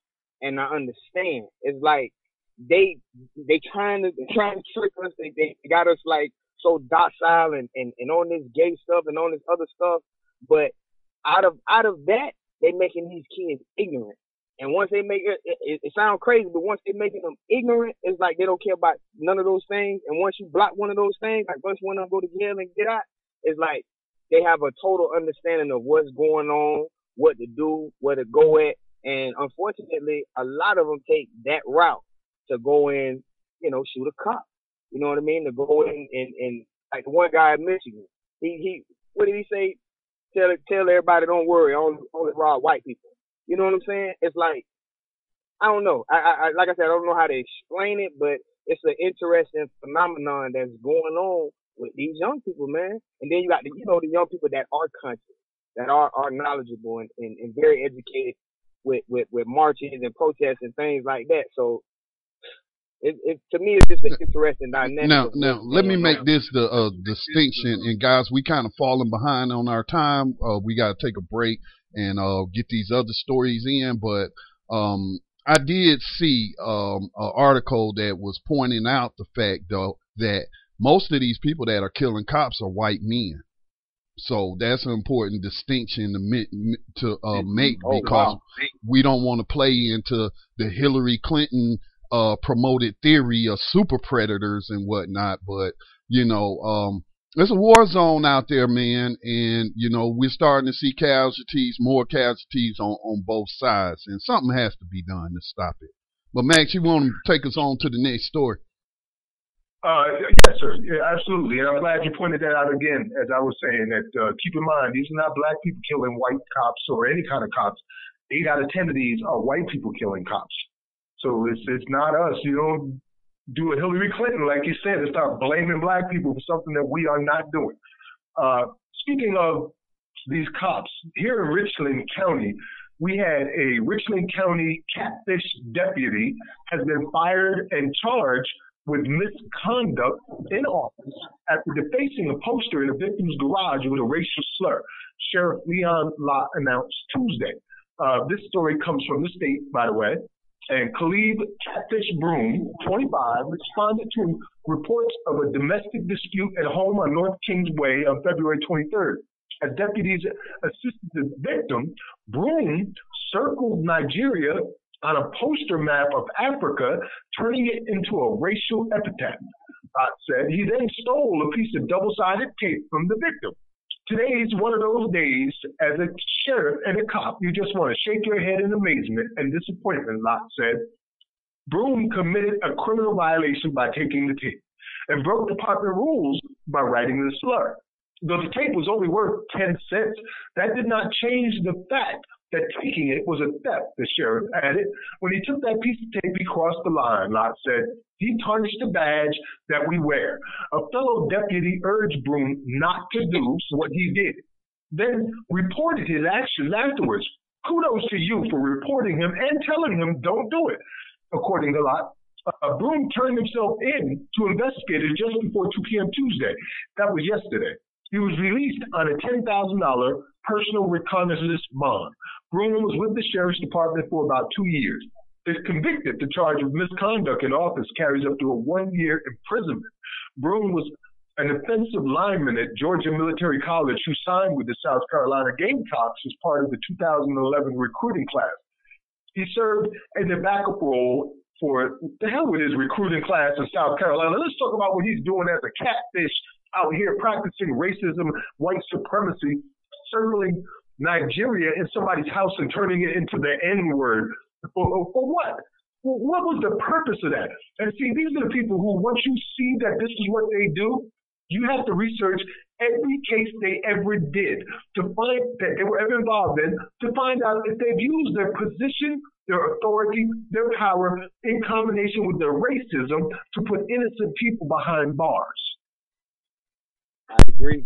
and I understand. It's like they they trying to trying to trick us. They they got us like so docile and, and, and on this gay stuff and on this other stuff. But out of out of that, they making these kids ignorant. And once they make it, it, it, sounds crazy, but once they making them ignorant, it's like they don't care about none of those things. And once you block one of those things, like once one of them go to jail and get out, it's like they have a total understanding of what's going on, what to do, where to go at. And unfortunately, a lot of them take that route to go in, you know, shoot a cop. You know what I mean? To go in and, and like the one guy in Michigan, he, he, what did he say? Tell, tell everybody don't worry, only, only rob white people. You know what I'm saying? It's like, I don't know. I, I, I like I said, I don't know how to explain it, but it's an interesting phenomenon that's going on with these young people, man. And then you got the, you know, the young people that are conscious, that are, are knowledgeable and, and, and very educated with, with, with marches and protests and things like that. So it, it to me it's just an interesting dynamic. Now, now let me make this the uh, distinction. And guys, we kind of falling behind on our time. Uh, we got to take a break and uh, get these other stories in. But um, I did see um, an article that was pointing out the fact though that most of these people that are killing cops are white men. So that's an important distinction to to uh, make because we don't want to play into the Hillary Clinton uh, promoted theory of super predators and whatnot. But you know, um, there's a war zone out there, man, and you know we're starting to see casualties, more casualties on on both sides, and something has to be done to stop it. But Max, you want to take us on to the next story? Uh, yes, sir. Yeah, absolutely. And I'm glad you pointed that out again, as I was saying that, uh, keep in mind, these are not black people killing white cops or any kind of cops. Eight out of 10 of these are white people killing cops. So it's, it's not us. You don't do a Hillary Clinton, like you said, and start blaming black people for something that we are not doing. Uh, speaking of these cops, here in Richland County, we had a Richland County catfish deputy has been fired and charged with misconduct in office after defacing a poster in a victim's garage with a racial slur. Sheriff Leon Lott announced Tuesday. Uh, this story comes from the state, by the way. And Caleb Catfish Broom, 25, responded to reports of a domestic dispute at home on North Kings Way on February 23rd. As deputies assisted the victim, Broom circled Nigeria on a poster map of Africa, turning it into a racial epithet. Lott said he then stole a piece of double-sided tape from the victim. Today's one of those days, as a sheriff and a cop, you just want to shake your head in amazement and disappointment, Lott said. Broom committed a criminal violation by taking the tape and broke department rules by writing the slur. Though the tape was only worth 10 cents, that did not change the fact that taking it was a theft, the sheriff added. When he took that piece of tape, he crossed the line, Lott said. He tarnished the badge that we wear. A fellow deputy urged Broom not to do what he did, then reported his actions afterwards. Kudos to you for reporting him and telling him don't do it, according to Lott. Uh, Broom turned himself in to investigators just before 2 p.m. Tuesday. That was yesterday. He was released on a $10,000 personal reconnaissance bond. Broom was with the sheriff's department for about two years. If convicted, the charge of misconduct in office carries up to a one-year imprisonment. Broom was an offensive lineman at Georgia Military College who signed with the South Carolina Gamecocks as part of the 2011 recruiting class. He served in the backup role for the hell with his recruiting class in South Carolina. Let's talk about what he's doing as a catfish out here practicing racism, white supremacy, circling Nigeria in somebody's house and turning it into the N word. For, for what? What was the purpose of that? And see, these are the people who, once you see that this is what they do, you have to research every case they ever did to find that they were ever involved in, to find out if they've used their position, their authority, their power in combination with their racism to put innocent people behind bars. I agree.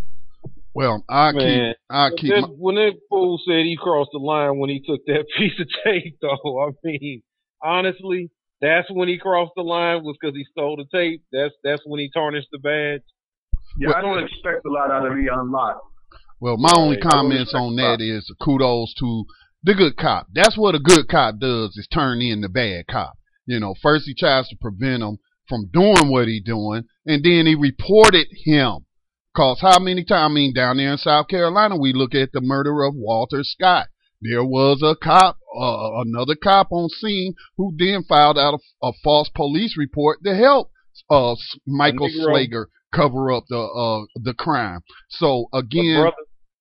Well, I Man, keep, I keep. That, my- when that fool said he crossed the line when he took that piece of tape, though, I mean, honestly, that's when he crossed the line was because he stole the tape. That's that's when he tarnished the badge. Yeah, I don't expect a lot out of Leon Lott. Well, my only Right. comments on that is kudos to the good cop. That's what a good cop does is turn in the bad cop. You know, first he tries to prevent him from doing what he doing, and then he reported him. Cause how many times, I mean, down there in South Carolina, we look at the murder of Walter Scott. There was a cop, uh, another cop on scene who then filed out a, a false police report to help uh, Michael Slager cover up the uh, the crime. So again,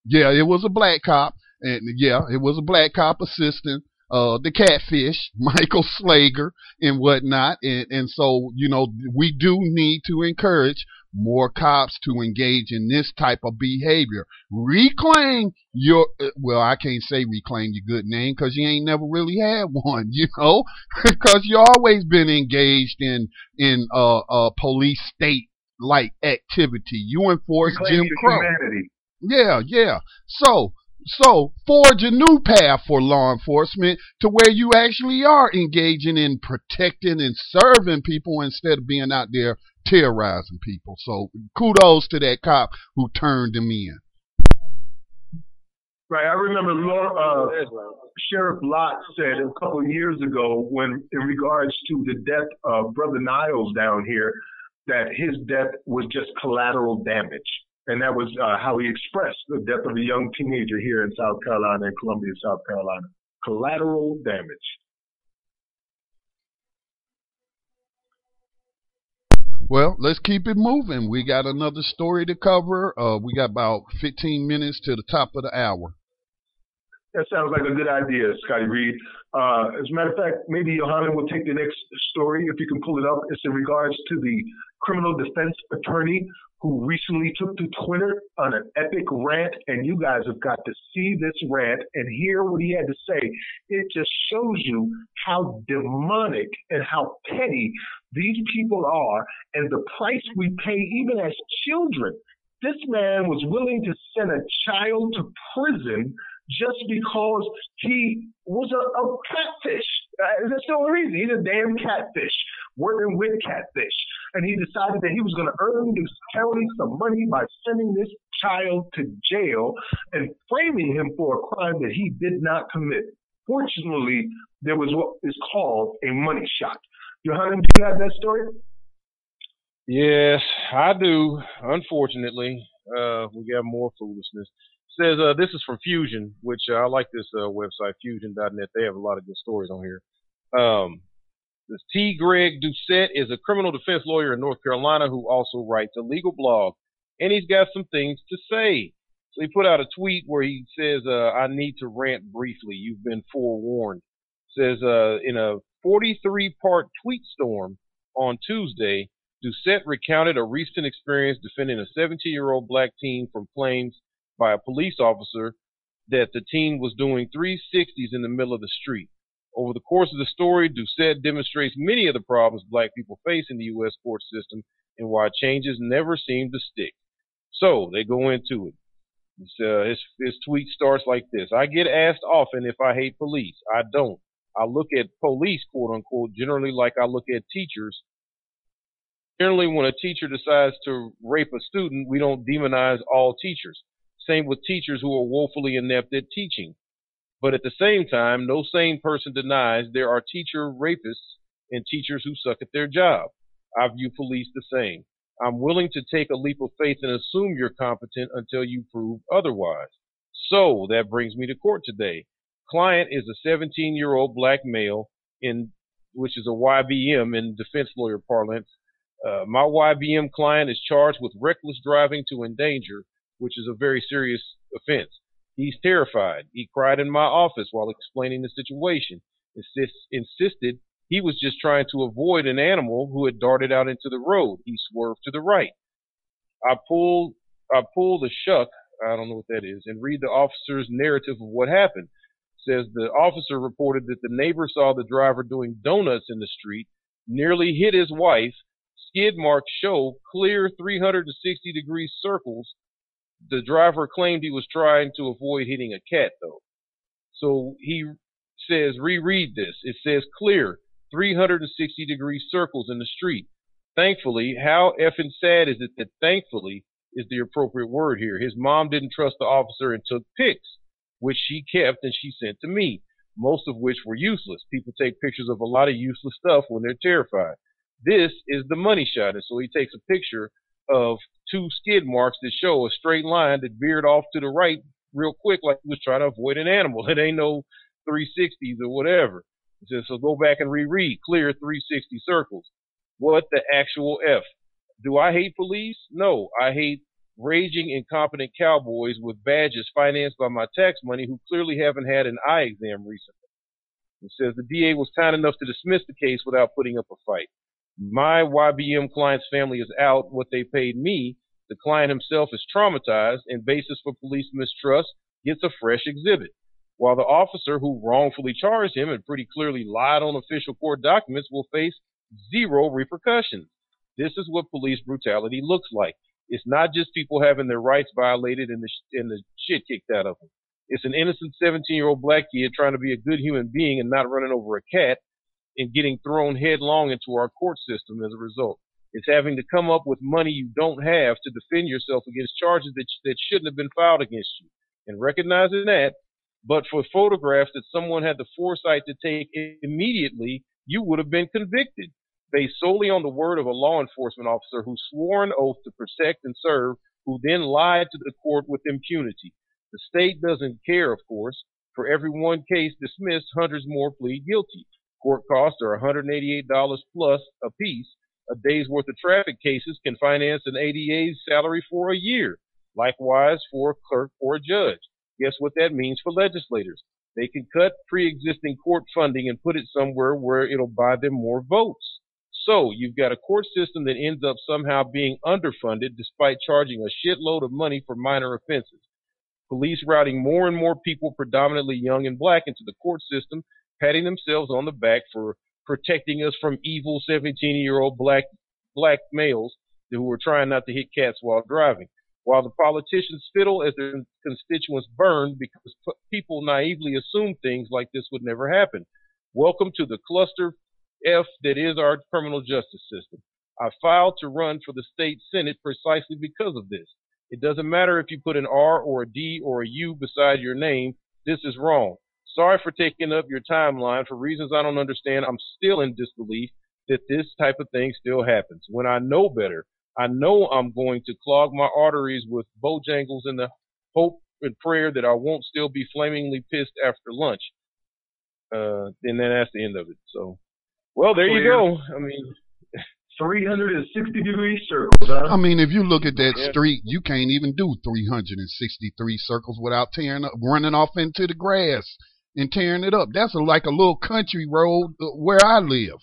yeah, it was a black cop, and yeah, it was a black cop assistant, uh, the catfish, Michael Slager, and whatnot, and and so you know we do need to encourage more cops to engage in this type of behavior. Reclaim your uh, well, I can't say reclaim your good name because you ain't never really had one, you know, because you always been engaged in in uh uh police state like activity. You enforce Jim Crow. humanity. Yeah, yeah. So, so forge a new path for law enforcement to where you actually are engaging in protecting and serving people instead of being out there terrorizing people. So, kudos to that cop who turned them in. Right. I remember uh, Sheriff Lott said a couple of years ago, when in regards to the death of Brother Niles down here, that his death was just collateral damage. And that was uh, how he expressed the death of a young teenager here in South Carolina, in Columbia, South Carolina. Collateral damage. Well, let's keep it moving. We got another story to cover. Uh, we got about 15 minutes to the top of the hour. That sounds like a good idea, Scotty Reed. Uh, as a matter of fact, maybe Yohanan will take the next story if you can pull it up. It's in regards to the criminal defense attorney who recently took to Twitter on an epic rant, and you guys have got to see this rant and hear what he had to say. It just shows you how demonic and how petty these people are and the price we pay even as children. This man was willing to send a child to prison just because he was a, a catfish. Uh, that's the only reason. He's a damn catfish, working with catfish. And he decided that he was going to earn this county some money by sending this child to jail and framing him for a crime that he did not commit. Fortunately, there was what is called a money shot. Yohanan, do you have that story? Yes, I do. Unfortunately, uh, we got more foolishness says uh, this is from Fusion, which uh, I like this uh, website, fusion.net. They have a lot of good stories on here. Um, this T. Greg Doucette is a criminal defense lawyer in North Carolina who also writes a legal blog, and he's got some things to say. So he put out a tweet where he says, uh, "I need to rant briefly. You've been forewarned." Says uh, in a 43-part tweet storm on Tuesday, Doucette recounted a recent experience defending a 17-year-old black teen from Plains by a police officer that the teen was doing 360s in the middle of the street. Over the course of the story, Doucette demonstrates many of the problems black people face in the U.S. court system and why changes never seem to stick. So they go into it. Uh, his, his tweet starts like this I get asked often if I hate police. I don't. I look at police, quote unquote, generally like I look at teachers. Generally, when a teacher decides to rape a student, we don't demonize all teachers. Same with teachers who are woefully inept at teaching. But at the same time, no sane person denies there are teacher rapists and teachers who suck at their job. I view police the same. I'm willing to take a leap of faith and assume you're competent until you prove otherwise. So that brings me to court today. Client is a 17 year old black male in, which is a YBM in defense lawyer parlance. Uh, my YBM client is charged with reckless driving to endanger which is a very serious offense. He's terrified. He cried in my office while explaining the situation. Insist, insisted he was just trying to avoid an animal who had darted out into the road. He swerved to the right. I pulled I pulled the shuck, I don't know what that is, and read the officer's narrative of what happened. says the officer reported that the neighbor saw the driver doing donuts in the street, nearly hit his wife. Skid marks show clear 360 degree circles the driver claimed he was trying to avoid hitting a cat, though. So he says, reread this. It says clear, 360 degree circles in the street. Thankfully, how effing sad is it that thankfully is the appropriate word here. His mom didn't trust the officer and took pics, which she kept and she sent to me, most of which were useless. People take pictures of a lot of useless stuff when they're terrified. This is the money shot. And so he takes a picture of two skid marks that show a straight line that veered off to the right real quick, like he was trying to avoid an animal. It ain't no 360s or whatever. He says, so go back and reread clear 360 circles. What the actual F? Do I hate police? No, I hate raging incompetent cowboys with badges financed by my tax money who clearly haven't had an eye exam recently. It says the DA was kind enough to dismiss the case without putting up a fight. My YBM client's family is out what they paid me. The client himself is traumatized, and basis for police mistrust gets a fresh exhibit. While the officer who wrongfully charged him and pretty clearly lied on official court documents will face zero repercussions. This is what police brutality looks like. It's not just people having their rights violated and the, and the shit kicked out of them. It's an innocent 17 year old black kid trying to be a good human being and not running over a cat and getting thrown headlong into our court system as a result. It's having to come up with money you don't have to defend yourself against charges that, that shouldn't have been filed against you. And recognizing that, but for photographs that someone had the foresight to take immediately, you would have been convicted based solely on the word of a law enforcement officer who swore an oath to protect and serve, who then lied to the court with impunity. The state doesn't care, of course. For every one case dismissed, hundreds more plead guilty. Court costs are $188 plus a piece. A day's worth of traffic cases can finance an ADA's salary for a year. Likewise for a clerk or a judge. Guess what that means for legislators? They can cut pre-existing court funding and put it somewhere where it'll buy them more votes. So you've got a court system that ends up somehow being underfunded despite charging a shitload of money for minor offenses. Police routing more and more people, predominantly young and black, into the court system, patting themselves on the back for protecting us from evil 17 year old black black males who are trying not to hit cats while driving. While the politicians fiddle as their constituents burn because people naively assume things like this would never happen. Welcome to the cluster F that is our criminal justice system. I filed to run for the state senate precisely because of this. It doesn't matter if you put an R or a D or a U beside your name. This is wrong. Sorry for taking up your timeline. For reasons I don't understand, I'm still in disbelief that this type of thing still happens. When I know better, I know I'm going to clog my arteries with Bojangles in the hope and prayer that I won't still be flamingly pissed after lunch. Uh, and then that's the end of it. So, well, there you go. I mean, 360 degree circles, huh? I mean, if you look at that Yeah. street, you can't even do 363 circles without tearing up, running off into the grass and tearing it up. That's a, like a little country road uh, where I live,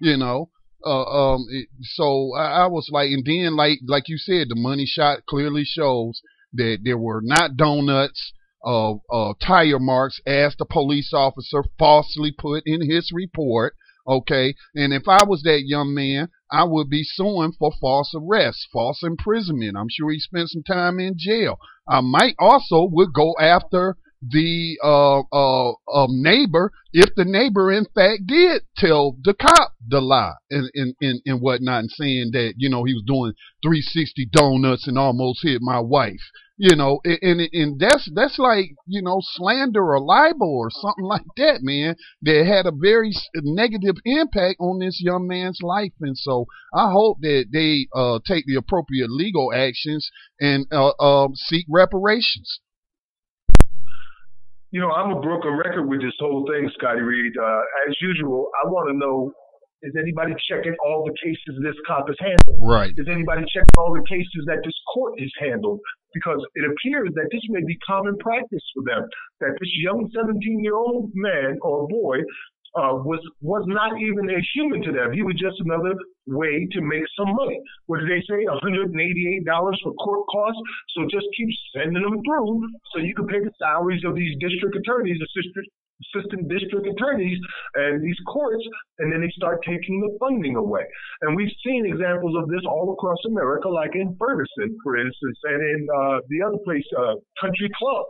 you know. Uh, um, it, so I, I was like, and then like like you said, the money shot clearly shows that there were not donuts, uh, uh, tire marks, as the police officer falsely put in his report. Okay, and if I was that young man, I would be suing for false arrest, false imprisonment. I'm sure he spent some time in jail. I might also would go after the uh, uh, um, neighbor if the neighbor in fact did tell the cop the lie and, and, and, and whatnot and saying that, you know, he was doing 360 donuts and almost hit my wife. You know, and, and and that's that's like you know slander or libel or something like that, man. That had a very negative impact on this young man's life, and so I hope that they uh, take the appropriate legal actions and uh, um, seek reparations. You know, I'm a broken record with this whole thing, Scotty Reed. Uh, as usual, I want to know is anybody checking all the cases this cop has handled? Right. Is anybody checking all the cases that this court has handled? Because it appears that this may be common practice for them. That this young 17 year old man or boy uh, was was not even a human to them. He was just another way to make some money. What did they say? $188 for court costs. So just keep sending them through so you can pay the salaries of these district attorneys, assistant assistant district attorneys, and these courts, and then they start taking the funding away. And we've seen examples of this all across America, like in Ferguson, for instance, and in uh, the other place, uh, Country Club.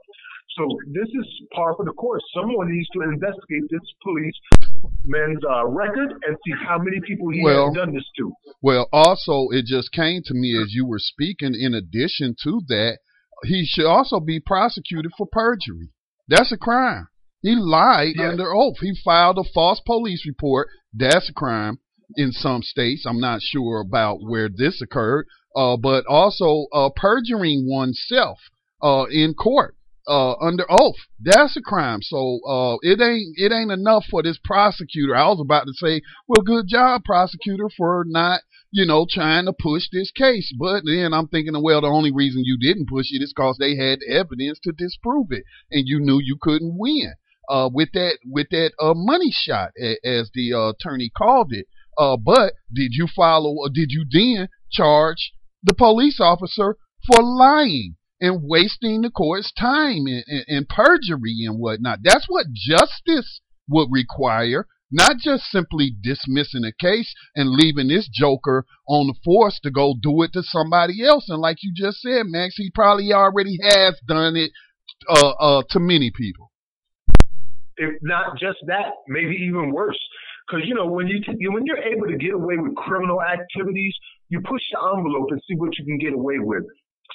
So this is par for the course. Someone needs to investigate this policeman's uh, record and see how many people he Well- has done this to. Well, also, it just came to me as you were speaking. In addition to that, he should also be prosecuted for perjury. That's a crime. He lied Yes. under oath. He filed a false police report. That's a crime in some states. I'm not sure about where this occurred. Uh, but also uh, perjuring oneself uh, in court uh, under oath. That's a crime. So uh, it ain't it ain't enough for this prosecutor. I was about to say, well, good job, prosecutor, for not you know trying to push this case. But then I'm thinking, well, the only reason you didn't push it is because they had evidence to disprove it, and you knew you couldn't win uh, with that with that uh, money shot, as the uh, attorney called it. Uh, but did you follow? Or did you then charge the police officer for lying and wasting the court's time and, and, and perjury and whatnot? That's what justice would require. Not just simply dismissing a case and leaving this joker on the force to go do it to somebody else. And like you just said, Max, he probably already has done it uh, uh, to many people. if not just that, maybe even worse. Because you know when you t- when you're able to get away with criminal activities, you push the envelope and see what you can get away with.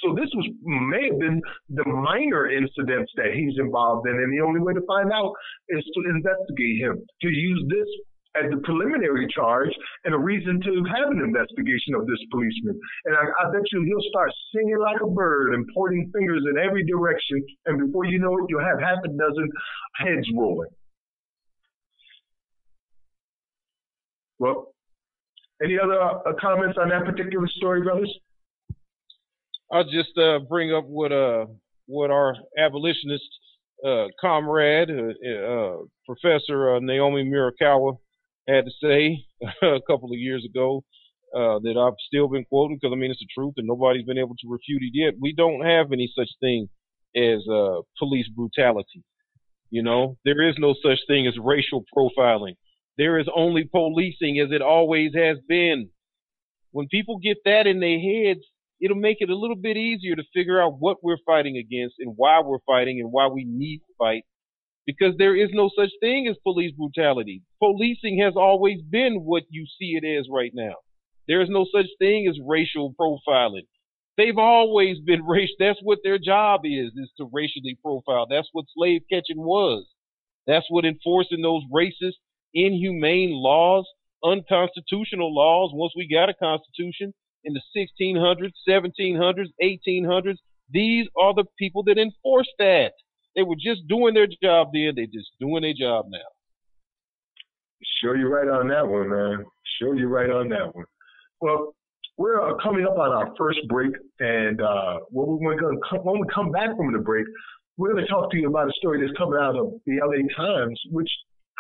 So this was may have been the minor incidents that he's involved in, and the only way to find out is to investigate him. To use this as the preliminary charge and a reason to have an investigation of this policeman. And I, I bet you he'll start singing like a bird and pointing fingers in every direction, and before you know it, you'll have half a dozen heads rolling. Well, any other uh, comments on that particular story, brothers? I'll just uh, bring up what uh, what our abolitionist uh, comrade, uh, uh, Professor uh, Naomi Murakawa, had to say a couple of years ago that I've still been quoting because I mean it's the truth and nobody's been able to refute it yet. We don't have any such thing as police brutality. You know, there is no such thing as racial profiling. There is only policing as it always has been. When people get that in their heads, it'll make it a little bit easier to figure out what we're fighting against and why we're fighting and why we need to fight. Because there is no such thing as police brutality. Policing has always been what you see it as right now. There is no such thing as racial profiling. They've always been racial. That's what their job is, is to racially profile. That's what slave catching was. That's what enforcing those racist, inhumane laws, unconstitutional laws, once we got a constitution in the 1600s, 1700s, 1800s, these are the people that enforced that. They were just doing their job then. They're just doing their job now. Sure, you're right on that one, man. Sure, you're right on that one. Well, we're uh, coming up on our first break, and uh, when, we're gonna come, when we come back from the break, we're going to talk to you about a story that's coming out of the LA Times, which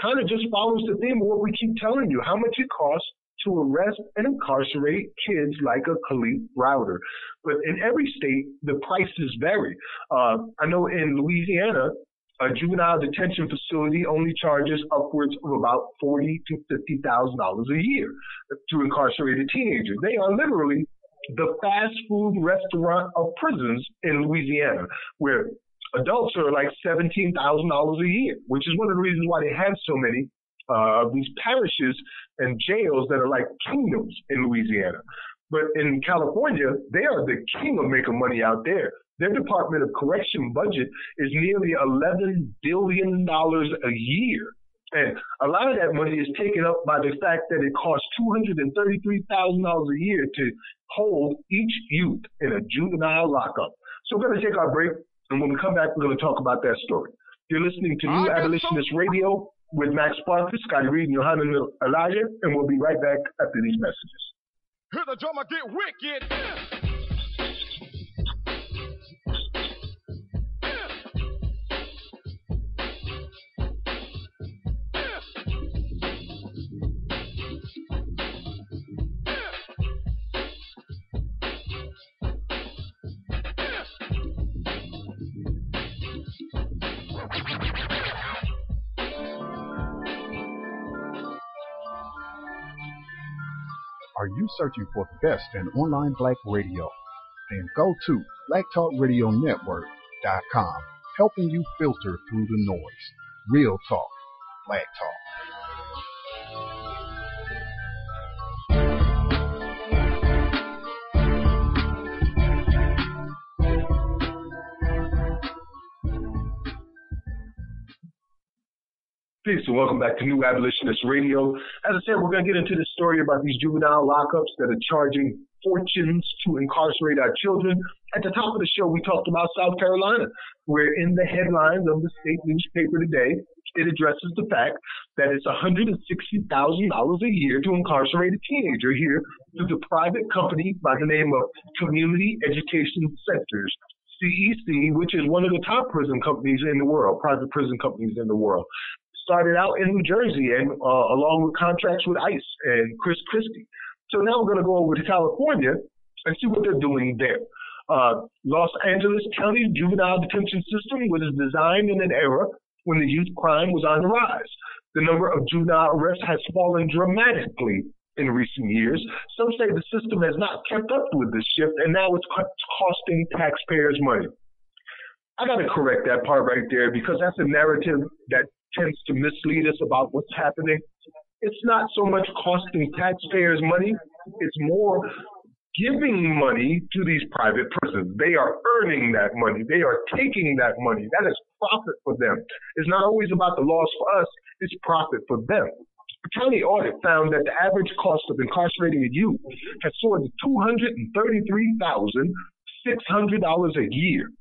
kind of just follows the theme of what we keep telling you: how much it costs to arrest and incarcerate kids like a Kalief Browder. But in every state, the prices vary. Uh, I know in Louisiana, a juvenile detention facility only charges upwards of about forty to fifty thousand dollars a year to incarcerate a teenager. They are literally the fast food restaurant of prisons in Louisiana, where adults are like seventeen thousand dollars a year, which is one of the reasons why they have so many uh, of these parishes and jails that are like kingdoms in Louisiana. But in California, they are the king of making money out there. Their Department of Correction budget is nearly $11 billion a year. And a lot of that money is taken up by the fact that it costs $233,000 a year to hold each youth in a juvenile lockup. So we're going to take our break, and when we come back, we're going to talk about that story. You're listening to New Abolitionist Radio with Max Parker, Scotty Reed, and Yohanan Elijah, and we'll be right back after these messages. Hear the drummer get wicked. Are searching for the best in online black radio? Then go to blacktalkradionetwork.com, helping you filter through the noise. Real talk, black talk. Peace and welcome back to New Abolitionist Radio. As I said, we're going to get into the story about these juvenile lockups that are charging fortunes to incarcerate our children. At the top of the show, we talked about South Carolina, where in the headlines of the state newspaper today, it addresses the fact that it's $160,000 a year to incarcerate a teenager here through the private company by the name of Community Education Centers. CEC, which is one of the top prison companies in the world, private prison companies in the world started out in New Jersey and uh, along with contracts with ICE and Chris Christie. So now we're going to go over to California and see what they're doing there. Uh, Los Angeles County juvenile detention system was designed in an era when the youth crime was on the rise. The number of juvenile arrests has fallen dramatically in recent years. Some say the system has not kept up with this shift, and now it's costing taxpayers money. I got to correct that part right there because that's a narrative that tends to mislead us about what's happening. It's not so much costing taxpayers money, it's more giving money to these private prisons. They are earning that money. They are taking that money. That is profit for them. It's not always about the loss for us, it's profit for them. The county audit found that the average cost of incarcerating a youth has soared to $233,600 a year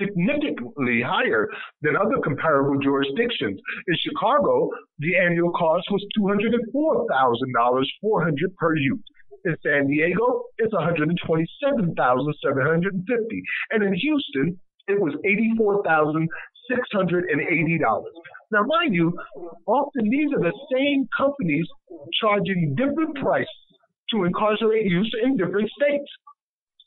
significantly higher than other comparable jurisdictions. In Chicago, the annual cost was $204,000, 400 per youth. In San Diego, it's 127,750, and in Houston, it was $84,680. Now, mind you, often these are the same companies charging different prices to incarcerate youth in different states.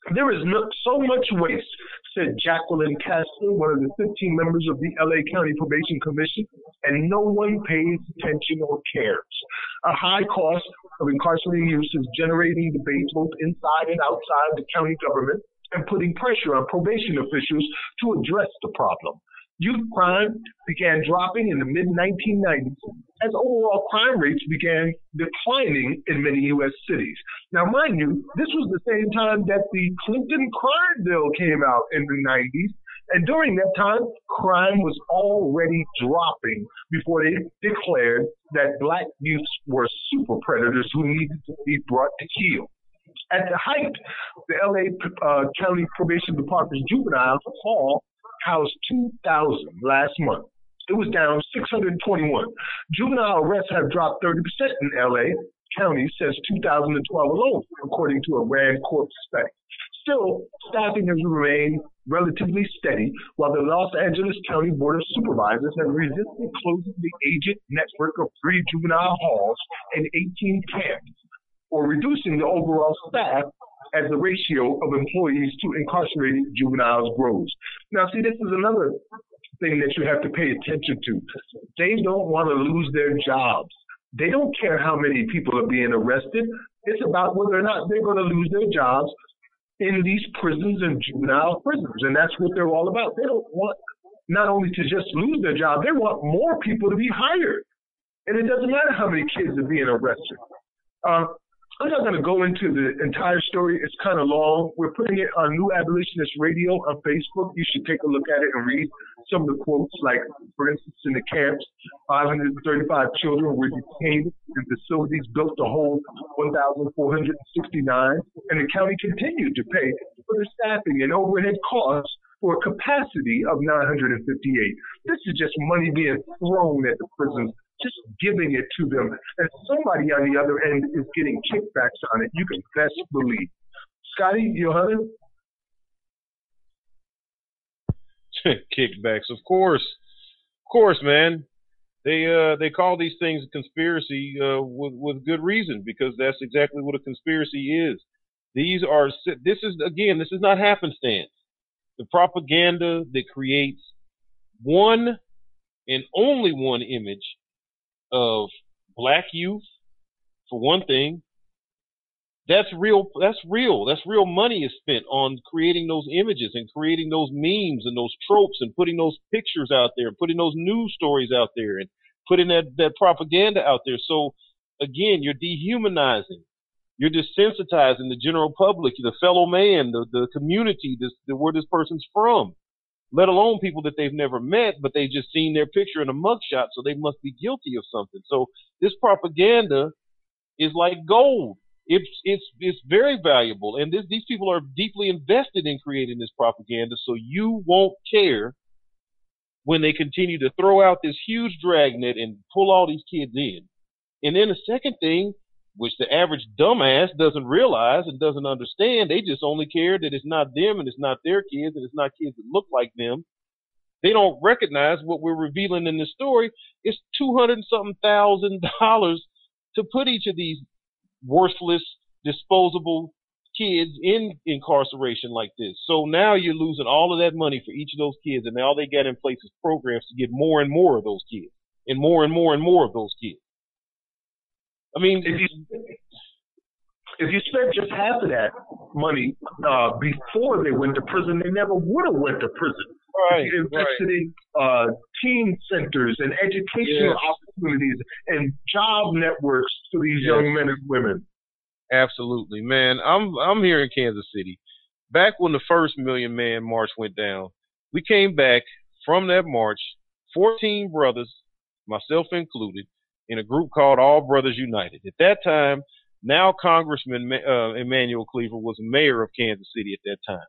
There is no, so much waste, said Jacqueline Castle, one of the 15 members of the LA County Probation Commission, and no one pays attention or cares. A high cost of incarcerating youth is generating debate both inside and outside the county government and putting pressure on probation officials to address the problem youth crime began dropping in the mid 1990s as overall crime rates began declining in many U.S. cities. Now, mind you, this was the same time that the Clinton crime bill came out in the 90s. And during that time, crime was already dropping before they declared that black youths were super predators who needed to be brought to heel. At the height, the LA uh, County Probation Department's juvenile hall housed 2,000 last month. It was down 621. Juvenile arrests have dropped 30% in LA County since 2012 alone, according to a Rand Corp study. Still, staffing has remained relatively steady, while the Los Angeles County Board of Supervisors has resisted closing the agent network of three juvenile halls and 18 camps, or reducing the overall staff as the ratio of employees to incarcerated juveniles grows. Now, see, this is another thing that you have to pay attention to. They don't want to lose their jobs. They don't care how many people are being arrested. It's about whether or not they're going to lose their jobs in these prisons and juvenile prisons. And that's what they're all about. They don't want not only to just lose their job, they want more people to be hired. And it doesn't matter how many kids are being arrested. Uh, I'm not going to go into the entire story. It's kind of long. We're putting it on New Abolitionist Radio on Facebook. You should take a look at it and read some of the quotes. Like, for instance, in the camps, 535 children were detained in facilities built to hold 1,469, and the county continued to pay for the staffing and overhead costs for a capacity of 958. This is just money being thrown at the prisons just giving it to them. And somebody on the other end is getting kickbacks on it. You can best believe. Scotty, hunting? kickbacks, of course, of course, man. They uh they call these things a conspiracy uh, with with good reason because that's exactly what a conspiracy is. These are this is again this is not happenstance. The propaganda that creates one and only one image of black youth, for one thing. That's real. That's real. That's real money is spent on creating those images and creating those memes and those tropes and putting those pictures out there, and putting those news stories out there, and putting that that propaganda out there. So again, you're dehumanizing. You're desensitizing the general public, the fellow man, the, the community, this, the, where this person's from let alone people that they've never met, but they've just seen their picture in a mugshot, so they must be guilty of something. So this propaganda is like gold. It's it's it's very valuable, and this, these people are deeply invested in creating this propaganda. So you won't care when they continue to throw out this huge dragnet and pull all these kids in. And then the second thing which the average dumbass doesn't realize and doesn't understand. They just only care that it's not them and it's not their kids and it's not kids that look like them. They don't recognize what we're revealing in the story. It's two hundred something thousand dollars to put each of these worthless, disposable kids in incarceration like this. So now you're losing all of that money for each of those kids, and all they got in place is programs to get more and more of those kids, and more and more and more of those kids. I mean, if you if you spent just half of that money uh, before they went to prison, they never would have went to prison. Right, if you invested right. in uh, teen centers and educational Yes. opportunities and job networks for these Yes. young men and women. Absolutely, man. I'm I'm here in Kansas City. Back when the first Million Man March went down, we came back from that march, 14 brothers, myself included, in a group called All Brothers United. At that time, now Congressman Ma- uh, Emanuel Cleaver was mayor of Kansas City at that time.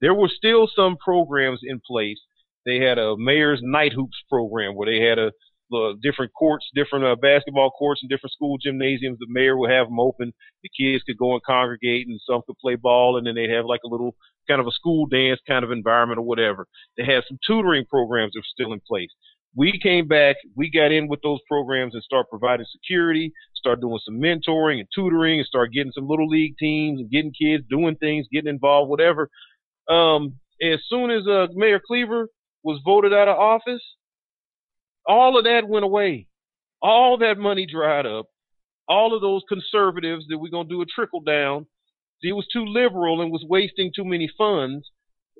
There were still some programs in place. They had a mayor's night hoops program where they had a the different courts, different uh, basketball courts, and different school gymnasiums. The mayor would have them open. The kids could go and congregate, and some could play ball, and then they'd have like a little kind of a school dance kind of environment or whatever. They had some tutoring programs that were still in place. We came back, we got in with those programs and start providing security, start doing some mentoring and tutoring, and start getting some little league teams and getting kids doing things, getting involved, whatever. Um, as soon as uh, Mayor Cleaver was voted out of office, all of that went away. All that money dried up. All of those conservatives that we're going to do a trickle down, he was too liberal and was wasting too many funds.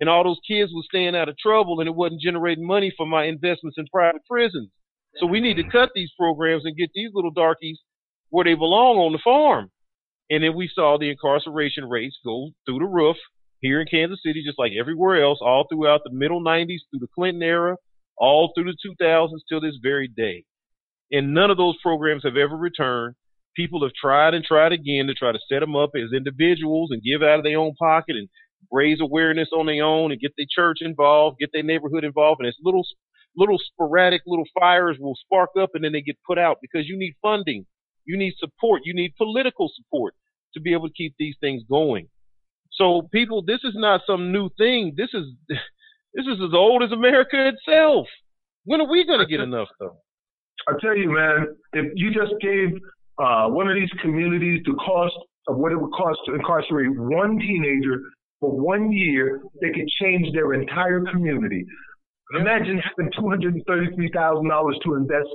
And all those kids were staying out of trouble and it wasn't generating money for my investments in private prisons. So we need to cut these programs and get these little darkies where they belong on the farm. And then we saw the incarceration rates go through the roof here in Kansas City, just like everywhere else, all throughout the middle 90s, through the Clinton era, all through the 2000s till this very day. And none of those programs have ever returned. People have tried and tried again to try to set them up as individuals and give out of their own pocket and raise awareness on their own and get their church involved, get their neighborhood involved. And it's little, little sporadic little fires will spark up and then they get put out because you need funding. You need support. You need political support to be able to keep these things going. So people, this is not some new thing. This is, this is as old as America itself. When are we going to get enough though? I tell you, man, if you just gave uh, one of these communities the cost of what it would cost to incarcerate one teenager for one year, they could change their entire community. Imagine having two hundred and thirty-three thousand dollars to invest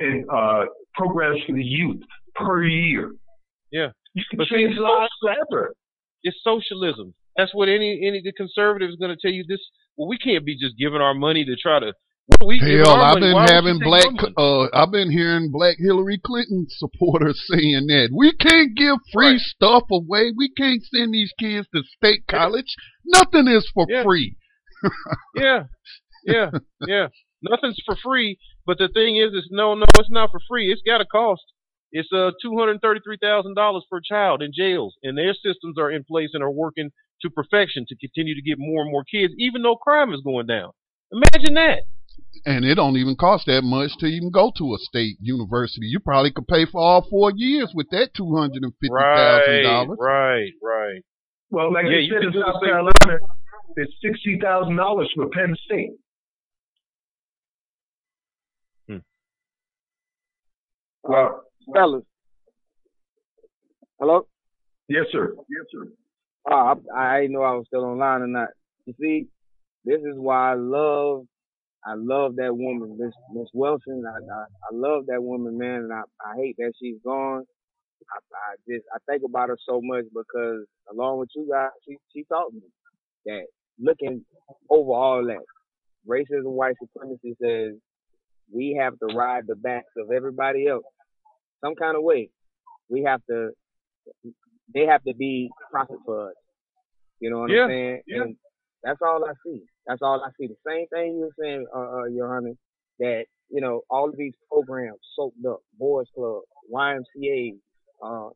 in uh, programs for the youth per year. Yeah, you can But change lives forever. It's socialism. That's what any any the conservative is going to tell you. This well, we can't be just giving our money to try to. We Hell, I've been Why would you having black, uh, I've been hearing black Hillary Clinton supporters saying that we can't give free Right. stuff away. We can't send these kids to state college. Nothing is for Yeah. free. Yeah, yeah, yeah. Nothing's for free. But the thing is, is no, no, it's not for free. It's got a cost. It's uh two hundred thirty-three thousand dollars per child in jails, and their systems are in place and are working to perfection to continue to get more and more kids, even though crime is going down. Imagine that. And it don't even cost that much to even go to a state university. You probably could pay for all four years with that two hundred and fifty thousand Right, dollars. right, right. Well, like Yeah, they you said in South Carolina, it's sixty thousand dollars for Penn State. Hmm. Well, fellas. Hello? yes, sir. Yes, sir. Oh, I, I know I was still online or not. You see, this is why I love, I love that woman, Miss Miss Wilson. I, I I love that woman, man, and I I hate that she's gone. I, I just I think about her so much because along with you guys, she she taught me that looking over all that racism, white supremacy says we have to ride the backs of everybody else some kind of way. We have to they have to be profit for us. You know what Yeah, I'm saying? yeah. And that's all I see. That's all I see. The same thing you were saying, uh, uh, Yohanan, that, you know, all of these programs soaked up, Boys Club, YMCA, uh,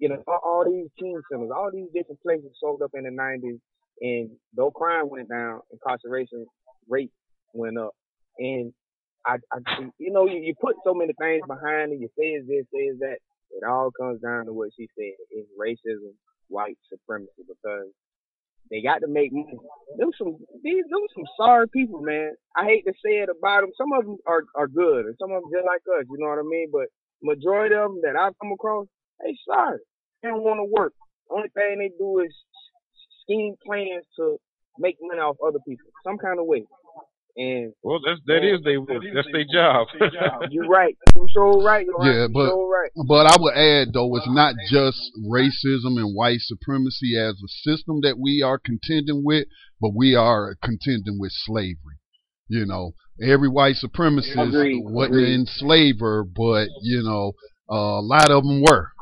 you know, all, all these teen centers, all these different places soaked up in the 90s. And though crime went down, incarceration rate went up. And I, I you know, you, you put so many things behind it. You say it's this, say it's that. It all comes down to what she said: is racism, white supremacy, because they got to make money. Them some these them some sorry people, man. I hate to say it about them. Some of them are are good, and some of them just like us. You know what I mean? But majority of them that I've come across, they sorry. They don't want to work. Only thing they do is scheme plans to make money off other people, some kind of way. And Well, that's that is they that's their job. you're right. You're so right. You're Yeah, right. but- so right. But I would add, though, it's not just racism and white supremacy as a system that we are contending with, but we are contending with slavery. You know, every white supremacist Agreed, wasn't agreed. an enslaver, but you know, uh, a lot of them were.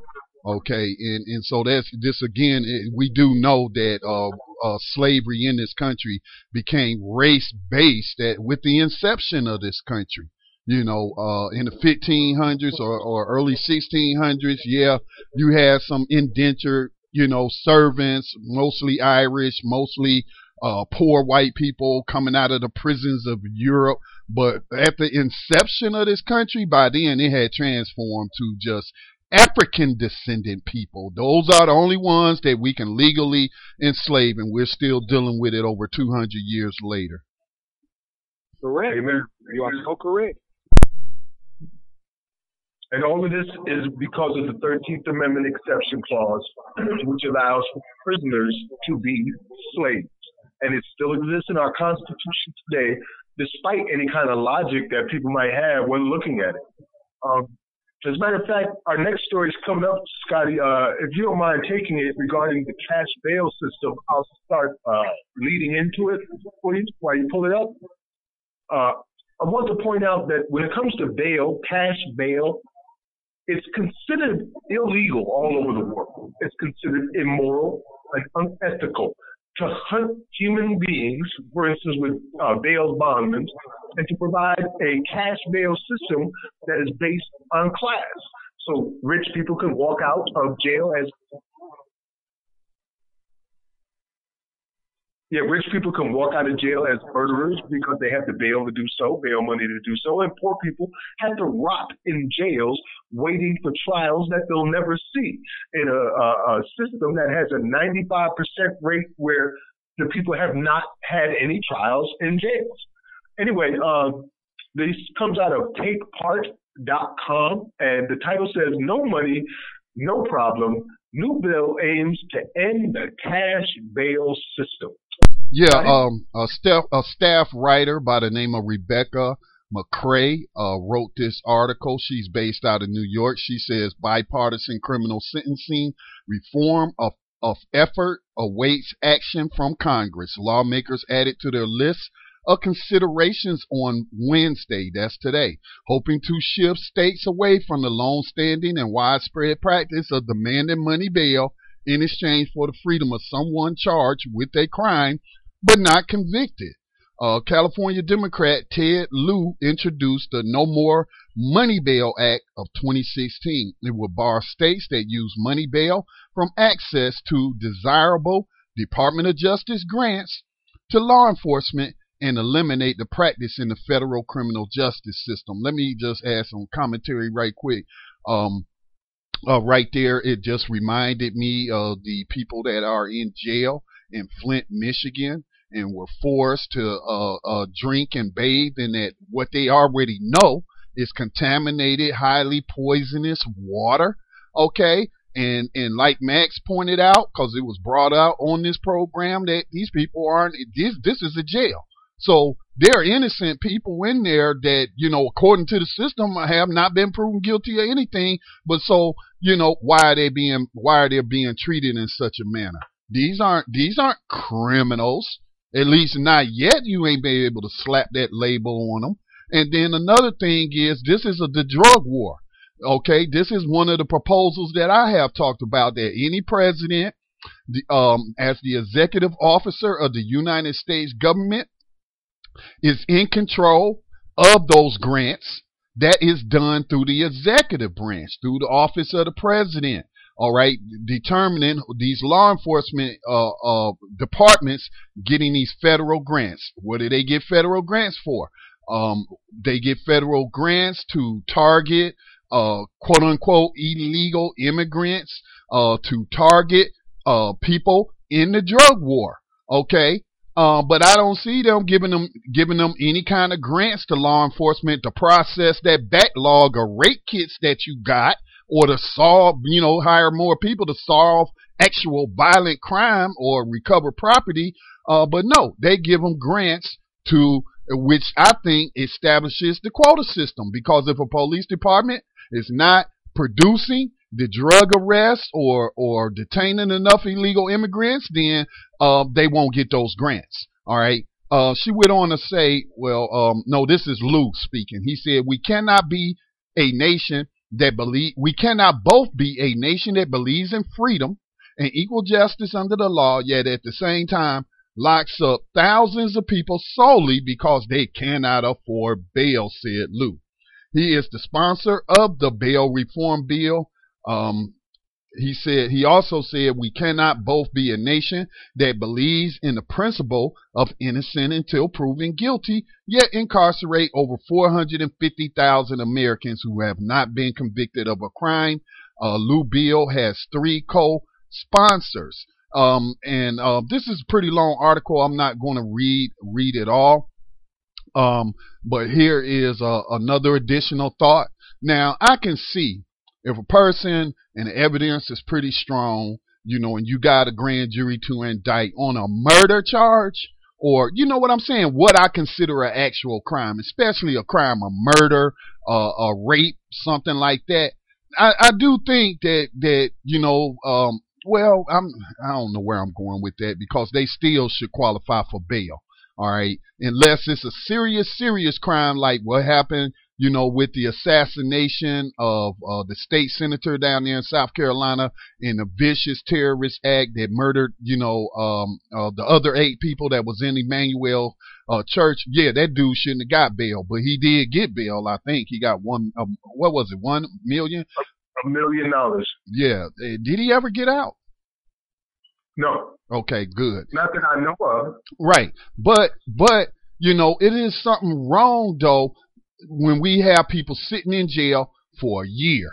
Okay, and and so that's this again. It, we do know that uh, uh, slavery in this country became race based at with the inception of this country you know, uh, in the 1500s or, or early 1600s, yeah, you had some indentured, you know, servants, mostly Irish, mostly uh, poor white people coming out of the prisons of Europe. But at the inception of this country, by then it had transformed to just African descendant people. Those are the only ones that we can legally enslave, and we're still dealing with it over 200 years later. Correct. Amen. You are so correct. And all of this is because of the 13th Amendment exception clause, which allows prisoners to be slaves. And it still exists in our Constitution today, despite any kind of logic that people might have when looking at it. Um, as a matter of fact, our next story is coming up, Scotty. Uh, if you don't mind taking it regarding the cash bail system, I'll start uh, leading into it for you while you pull it up. Uh, I want to point out that when it comes to bail, cash bail, it's considered illegal all over the world. It's considered immoral and unethical to hunt human beings, for instance, with uh, bail bondmen, and to provide a cash bail system that is based on class. So rich people can walk out of jail as Yeah, rich people can walk out of jail as murderers because they have the bail to do so, bail money to do so, and poor people have to rot in jails waiting for trials that they'll never see in a, a, a system that has a 95% rate where the people have not had any trials in jails. Anyway, uh, this comes out of takepart.com, and the title says, No money, no problem. New bill aims to end the cash bail system. Yeah, um, a staff, a staff writer by the name of Rebecca McCray uh, wrote this article. She's based out of New York. She says bipartisan criminal sentencing reform of, of effort awaits action from Congress. Lawmakers added to their list of considerations on Wednesday, that's today, hoping to shift states away from the long-standing and widespread practice of demanding money bail in exchange for the freedom of someone charged with a crime but not convicted. Uh, California Democrat Ted Lieu introduced the No More Money Bail Act of 2016. It will bar states that use money bail from access to desirable Department of Justice grants to law enforcement and eliminate the practice in the federal criminal justice system. Let me just add some commentary right quick. Um, uh, right there, it just reminded me of the people that are in jail in Flint, Michigan and were forced to uh, uh, drink and bathe in that what they already know is contaminated, highly poisonous water. Okay, and and like Max pointed out, because it was brought out on this program that these people aren't. This this is a jail, so there are innocent people in there that you know, according to the system, have not been proven guilty of anything. But so you know, why are they being why are they being treated in such a manner? These aren't these aren't criminals. At least not yet. You ain't been able to slap that label on them. And then another thing is this is a the drug war. Okay, this is one of the proposals that I have talked about that any president, the, um, as the executive officer of the United States government, is in control of those grants. That is done through the executive branch, through the office of the president all right, determining these law enforcement uh, uh, departments getting these federal grants. What do they get federal grants for? Um, they get federal grants to target uh, quote unquote illegal immigrants, uh, to target uh, people in the drug war. Okay, uh, but I don't see them giving them giving them any kind of grants to law enforcement to process that backlog of rape kits that you got or to solve, you know, hire more people to solve actual violent crime or recover property. Uh, but no, they give them grants to which I think establishes the quota system because if a police department is not producing the drug arrests or or detaining enough illegal immigrants, then uh, they won't get those grants. All right. Uh, she went on to say, well, um, no, this is Lieu speaking. He said, we cannot be a nation that believe we cannot both be a nation that believes in freedom and equal justice under the law, yet at the same time locks up thousands of people solely because they cannot afford bail, said Lieu. He is the sponsor of the bail reform bill. Um, he said he also said we cannot both be a nation that believes in the principle of innocent until proven guilty, yet incarcerate over 450,000 Americans who have not been convicted of a crime. Uh, Lieu Bill has three co-sponsors. Um, and uh, this is a pretty long article. I'm not going to read read it all. Um, but here is uh, another additional thought. Now I can see if a person and the evidence is pretty strong, you know, and you got a grand jury to indict on a murder charge, or you know what I'm saying, what I consider an actual crime, especially a crime of murder, uh, a rape, something like that. I, I do think that that you know, um, well, I'm I don't know where I'm going with that because they still should qualify for bail. All right, unless it's a serious, serious crime like what happened you know, with the assassination of uh, the state senator down there in South Carolina in a vicious terrorist act that murdered, you know, um, uh, the other eight people that was in Emanuel uh, Church. Yeah, that dude shouldn't have got bail, but he did get bail. I think he got one. Um, what was it? One million. A million dollars. Yeah. Eh, did he ever get out? No. Okay, good. Not that I know of. Right. But but you know, it is something wrong though when we have people sitting in jail for a year,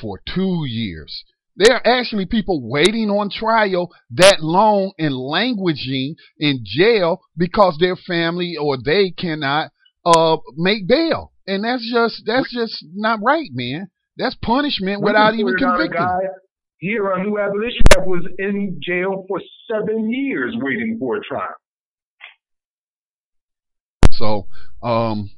for two years. There are actually people waiting on trial that long and languishing in jail because their family or they cannot uh, make bail. And that's just that's just not right, man. That's punishment We without even put it on a convicting. guy Here on New Abolition that was in jail for seven years waiting for a trial. So, um,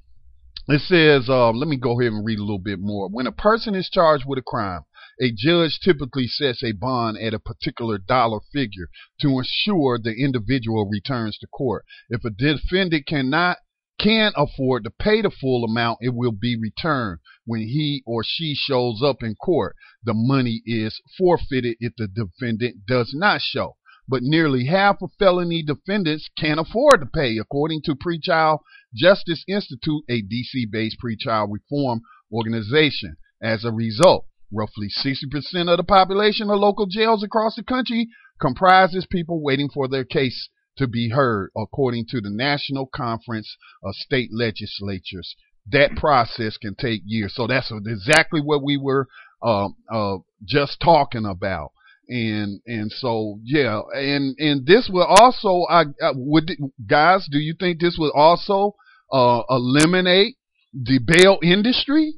it says, uh, let me go ahead and read a little bit more. When a person is charged with a crime, a judge typically sets a bond at a particular dollar figure to ensure the individual returns to court. If a defendant cannot can afford to pay the full amount, it will be returned when he or she shows up in court. The money is forfeited if the defendant does not show. But nearly half of felony defendants can't afford to pay, according to Pretrial Justice Institute, a DC based pretrial reform organization. As a result, roughly 60% of the population of local jails across the country comprises people waiting for their case to be heard, according to the National Conference of State Legislatures. That process can take years. So that's exactly what we were uh, uh, just talking about. And and so yeah, and and this will also, I, I would guys, do you think this will also uh, eliminate the bail industry?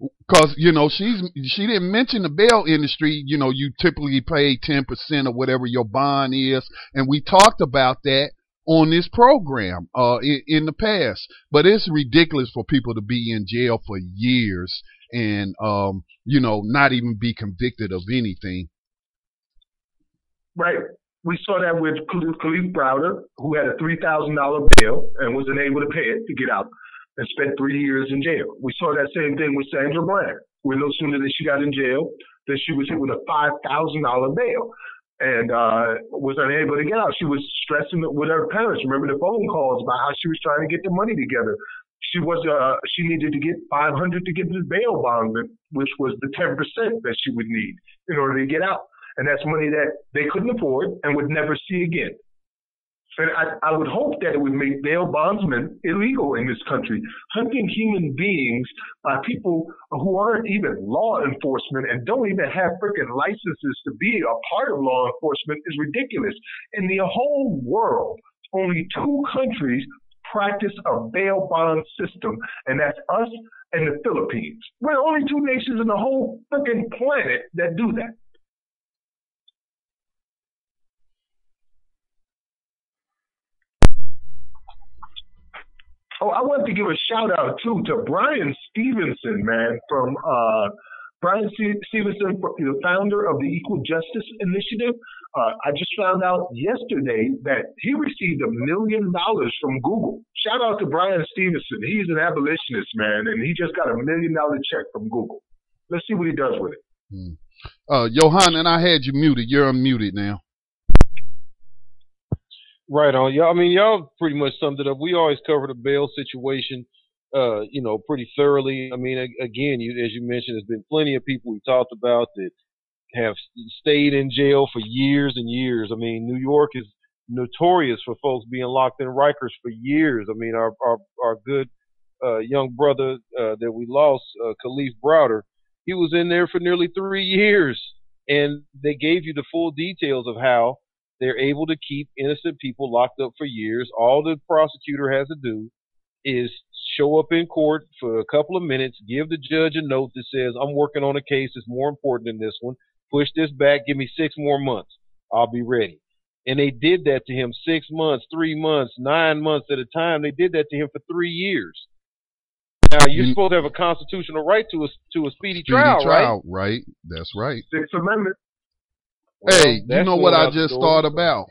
Because you know she's she didn't mention the bail industry. You know you typically pay ten percent of whatever your bond is, and we talked about that on this program uh, in, in the past. But it's ridiculous for people to be in jail for years and um, you know not even be convicted of anything. Right. We saw that with Kalief Browder, who had a $3,000 bail and was unable to pay it to get out and spent three years in jail. We saw that same thing with Sandra Bland, where no sooner than she got in jail than she was hit with a $5,000 bail and uh, was unable to get out. She was stressing with her parents. Remember the phone calls about how she was trying to get the money together. She was uh, she needed to get 500 to get the bail bond, which was the 10% that she would need in order to get out. And that's money that they couldn't afford and would never see again. And I, I would hope that it would make bail bondsmen illegal in this country. Hunting human beings by people who aren't even law enforcement and don't even have freaking licenses to be a part of law enforcement is ridiculous. In the whole world, only two countries practice a bail bond system, and that's us and the Philippines. We're the only two nations in the whole freaking planet that do that. Oh, I want to give a shout out too to Bryan Stevenson, man, from uh, Bryan Stevenson, the founder of the Equal Justice Initiative. Uh, I just found out yesterday that he received a million dollars from Google. Shout out to Bryan Stevenson. He's an abolitionist, man, and he just got a million dollar check from Google. Let's see what he does with it. Hmm. Uh, Johan, and I had you muted. You're unmuted now. Right on. Y'all, I mean, y'all pretty much summed it up. We always cover the bail situation, uh, you know, pretty thoroughly. I mean, again, you, as you mentioned, there's been plenty of people we talked about that have stayed in jail for years and years. I mean, New York is notorious for folks being locked in Rikers for years. I mean, our our, our good uh, young brother uh, that we lost, uh, Kalief Browder, he was in there for nearly three years, and they gave you the full details of how they're able to keep innocent people locked up for years. All the prosecutor has to do is show up in court for a couple of minutes, give the judge a note that says, I'm working on a case that's more important than this one. Push this back, give me six more months. I'll be ready. And they did that to him six months, three months, nine months at a time. They did that to him for three years. Now you're You- supposed to have a constitutional right to a to a speedy, Speedy trial, right? right? That's right. Sixth Amendment. Well, hey, you know what I just thought about?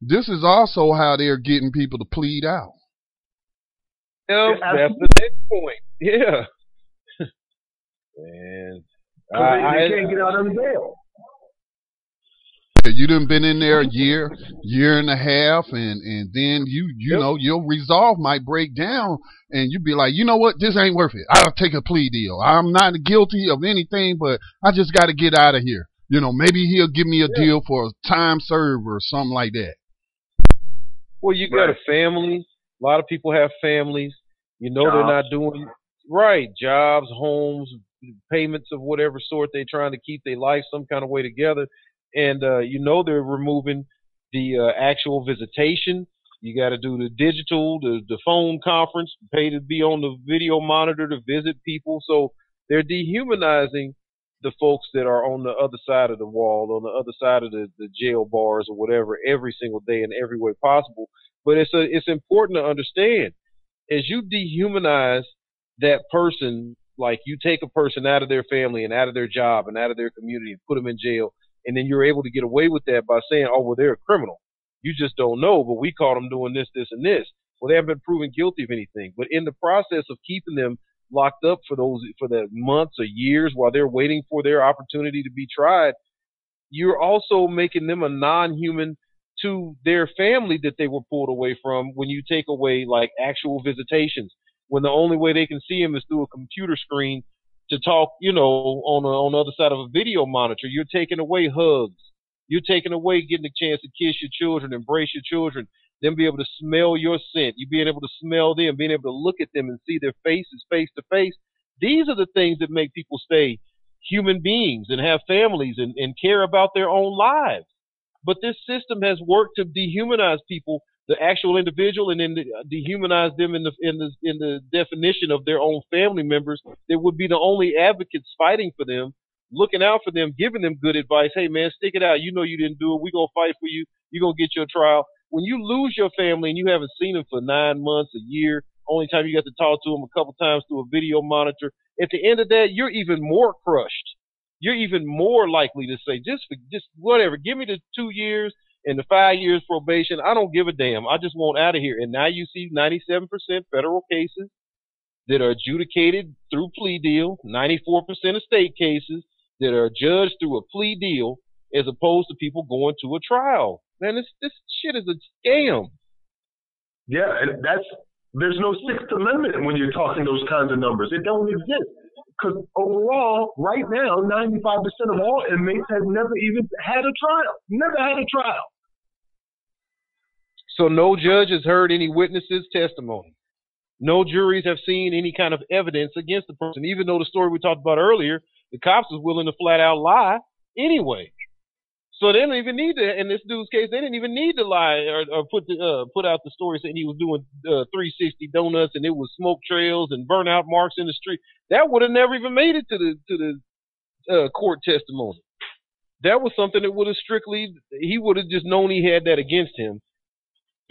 This is also how they're getting people to plead out. Yeah, Yeah, that's the next point. Yeah. Man, So I- they, I- they can't get out on bail. You done been in there a year, year and a half, and and then you you Yep. know your resolve might break down, and you'd be like, you know what, this ain't worth it. I'll take a plea deal. I'm not guilty of anything, but I just got to get out of here. You know, maybe he'll give me a Yeah. deal for a time served or something like that. Well, you got Right. a family. A lot of people have families. You know they're not doing right jobs, homes, payments of whatever sort. They're trying to keep their life some kind of way together, and uh, you know they're removing the uh, actual visitation. You got to do the digital, the the phone conference, pay to be on the video monitor to visit people. So they're dehumanizing the folks that are on the other side of the wall, on the other side of the, the jail bars or whatever, every single day in every way possible. But it's a, it's important to understand as you dehumanize that person, like you take a person out of their family and out of their job and out of their community and put them in jail, and then you're able to get away with that by saying, oh, well, they're a criminal. You just don't know, but we caught them doing this, this, and this. Well, they haven't been proven guilty of anything. But in the process of keeping them locked up for those for the months or years while they're waiting for their opportunity to be tried, you're also making them a non-human to their family that they were pulled away from when you take away like actual visitations when the only way they can see them is through a computer screen to talk you know on the on the other side of a video monitor. You're taking away hugs. You're taking away getting a chance to kiss your children embrace your children them be able to smell your scent you being able to smell them being able to look at them and see their faces face to face these are the things that make people stay human beings and have families and, and care about their own lives but this system has worked to dehumanize people, the actual individual, and then dehumanize them in the in the in the definition of their own family members. That would be the only advocates fighting for them, looking out for them, giving them good advice. Hey man, stick it out. You know you didn't do it. We're gonna fight for you. You're gonna get your trial. When you lose your family and you haven't seen them for nine months, a year, only time you got to talk to them a couple times through a video monitor. At the end of that, you're even more crushed you're even more likely to say, just just whatever, give me the two years and the five years probation. I don't give a damn. I just want out of here. And now you see 97% federal cases that are adjudicated through plea deal, 94% of state cases that are judged through a plea deal, as opposed to people going to a trial. Man, this this shit is a scam. Yeah, and that's there's no Sixth Amendment when you're talking those kinds of numbers. It don't exist. Because overall, right now, 95% of all inmates have never even had a trial. Never had a trial. So no judge has heard any witnesses' testimony. No juries have seen any kind of evidence against the person, even though the story we talked about earlier, the cops was willing to flat out lie anyway. So they didn't even need to. In this dude's case, they didn't even need to lie or, or put the, uh, put out the story saying he was doing uh, 360 donuts and it was smoke trails and burnout marks in the street. That would have never even made it to the to the uh, court testimony. That was something that would have strictly he would have just known he had that against him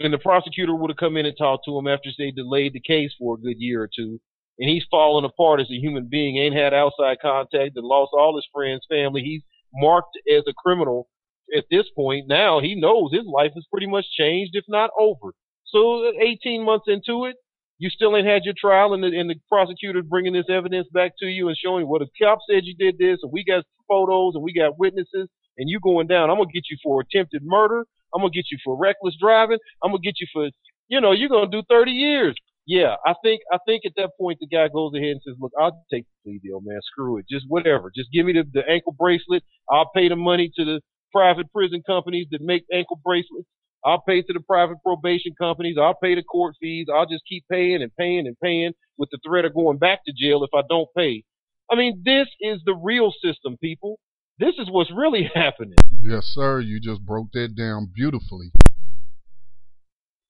and the prosecutor would have come in and talked to him after they delayed the case for a good year or two, and he's fallen apart as a human being, ain't had outside contact, and lost all his friends, family. He's marked as a criminal at this point. Now he knows his life is pretty much changed, if not over. So 18 months into it, you still ain't had your trial, and the, and the prosecutor bringing this evidence back to you and showing, well, the cop said you did this, and we got photos, and we got witnesses, and you going down. I'm gonna get you for attempted murder. I'm gonna get you for reckless driving. I'm gonna get you for, you know, you're gonna do 30 years. yeah, I think I think at that point the guy goes ahead and says, "Look, I'll take the plea deal, man. Screw it. Just whatever. Just give me the, the ankle bracelet. I'll pay the money to the private prison companies that make ankle bracelets. I'll pay to the private probation companies. I'll pay the court fees. I'll just keep paying and paying and paying with the threat of going back to jail if I don't pay. I mean, this is the real system, people. This is what's really happening. Yes, sir. You just broke that down beautifully.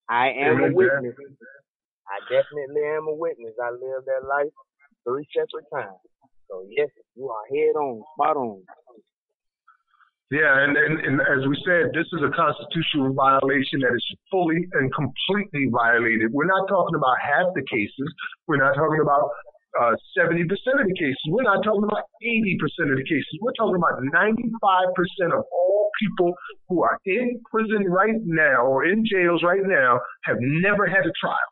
I am a witness. I definitely am a witness. I lived that life three separate times. So yes, you are head on, spot on. Yeah, and, and, and as we said, this is a constitutional violation that is fully and completely violated. We're not talking about half the cases. We're not talking about uh, 70% of the cases. We're not talking about 80% of the cases. We're talking about 95% of all people who are in prison right now or in jails right now have never had a trial.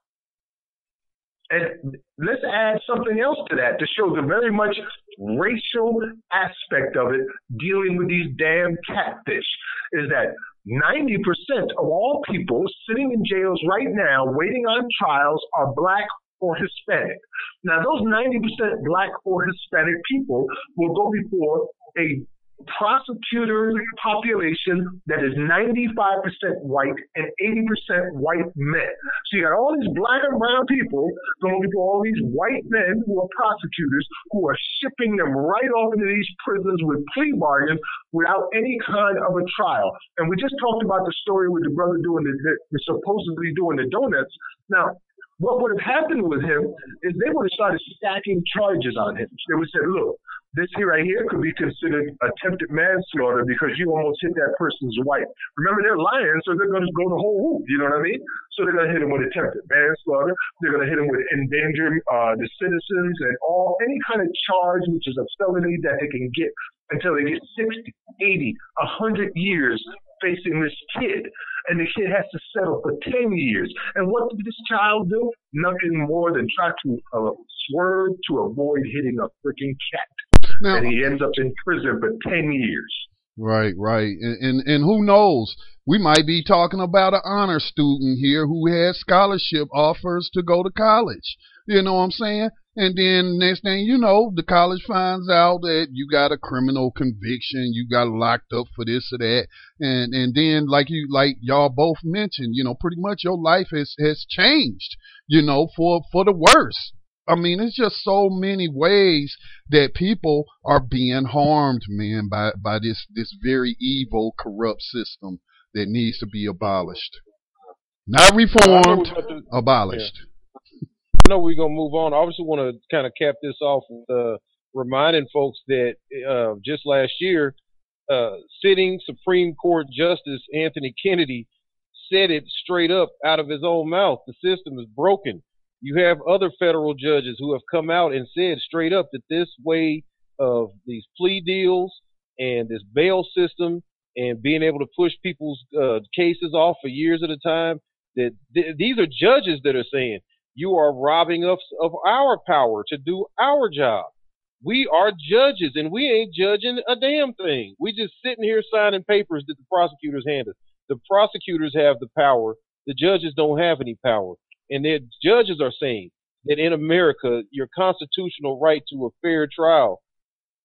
And let's add something else to that to show the very much racial aspect of it dealing with these damn catfish is that 90% of all people sitting in jails right now waiting on trials are black or Hispanic. Now, those 90% black or Hispanic people will go before a prosecutor population that is 95% white and 80% white men. So you got all these black and brown people going to all these white men who are prosecutors who are shipping them right off into these prisons with plea bargains without any kind of a trial. And we just talked about the story with the brother doing the, the supposedly doing the donuts. Now, what would have happened with him is they would have started stacking charges on him. They would say, look, this here right here could be considered attempted manslaughter because you almost hit that person's wife. Remember, they're lying, so they're going to go the whole route. You know what I mean? So they're going to hit him with attempted manslaughter. They're going to hit him with endangering uh, the citizens and all any kind of charge which is a felony that they can get until they get 60, 80, 100 years facing this kid. And the kid has to settle for 10 years. And what did this child do? Nothing more than try to uh, swerve to avoid hitting a freaking cat. Now, and he ends up in prison for 10 years. Right, right. And, and and who knows? We might be talking about an honor student here who has scholarship offers to go to college. You know what I'm saying? And then next thing you know, the college finds out that you got a criminal conviction, you got locked up for this or that, and and then like you like y'all both mentioned, you know, pretty much your life has has changed, you know, for for the worse. I mean, it's just so many ways that people are being harmed, man, by by this this very evil, corrupt system that needs to be abolished. Not reformed, abolished. I know we're gonna move on. I obviously want to kind of cap this off with uh, reminding folks that uh, just last year, uh, sitting Supreme Court Justice Anthony Kennedy said it straight up out of his own mouth. The system is broken. You have other federal judges who have come out and said straight up that this way of these plea deals and this bail system and being able to push people's uh, cases off for years at a time, that th- these are judges that are saying you are robbing us of our power to do our job. We are judges and we ain't judging a damn thing. We just sitting here signing papers that the prosecutors hand us. The prosecutors have the power. The judges don't have any power. And the judges are saying that in America, your constitutional right to a fair trial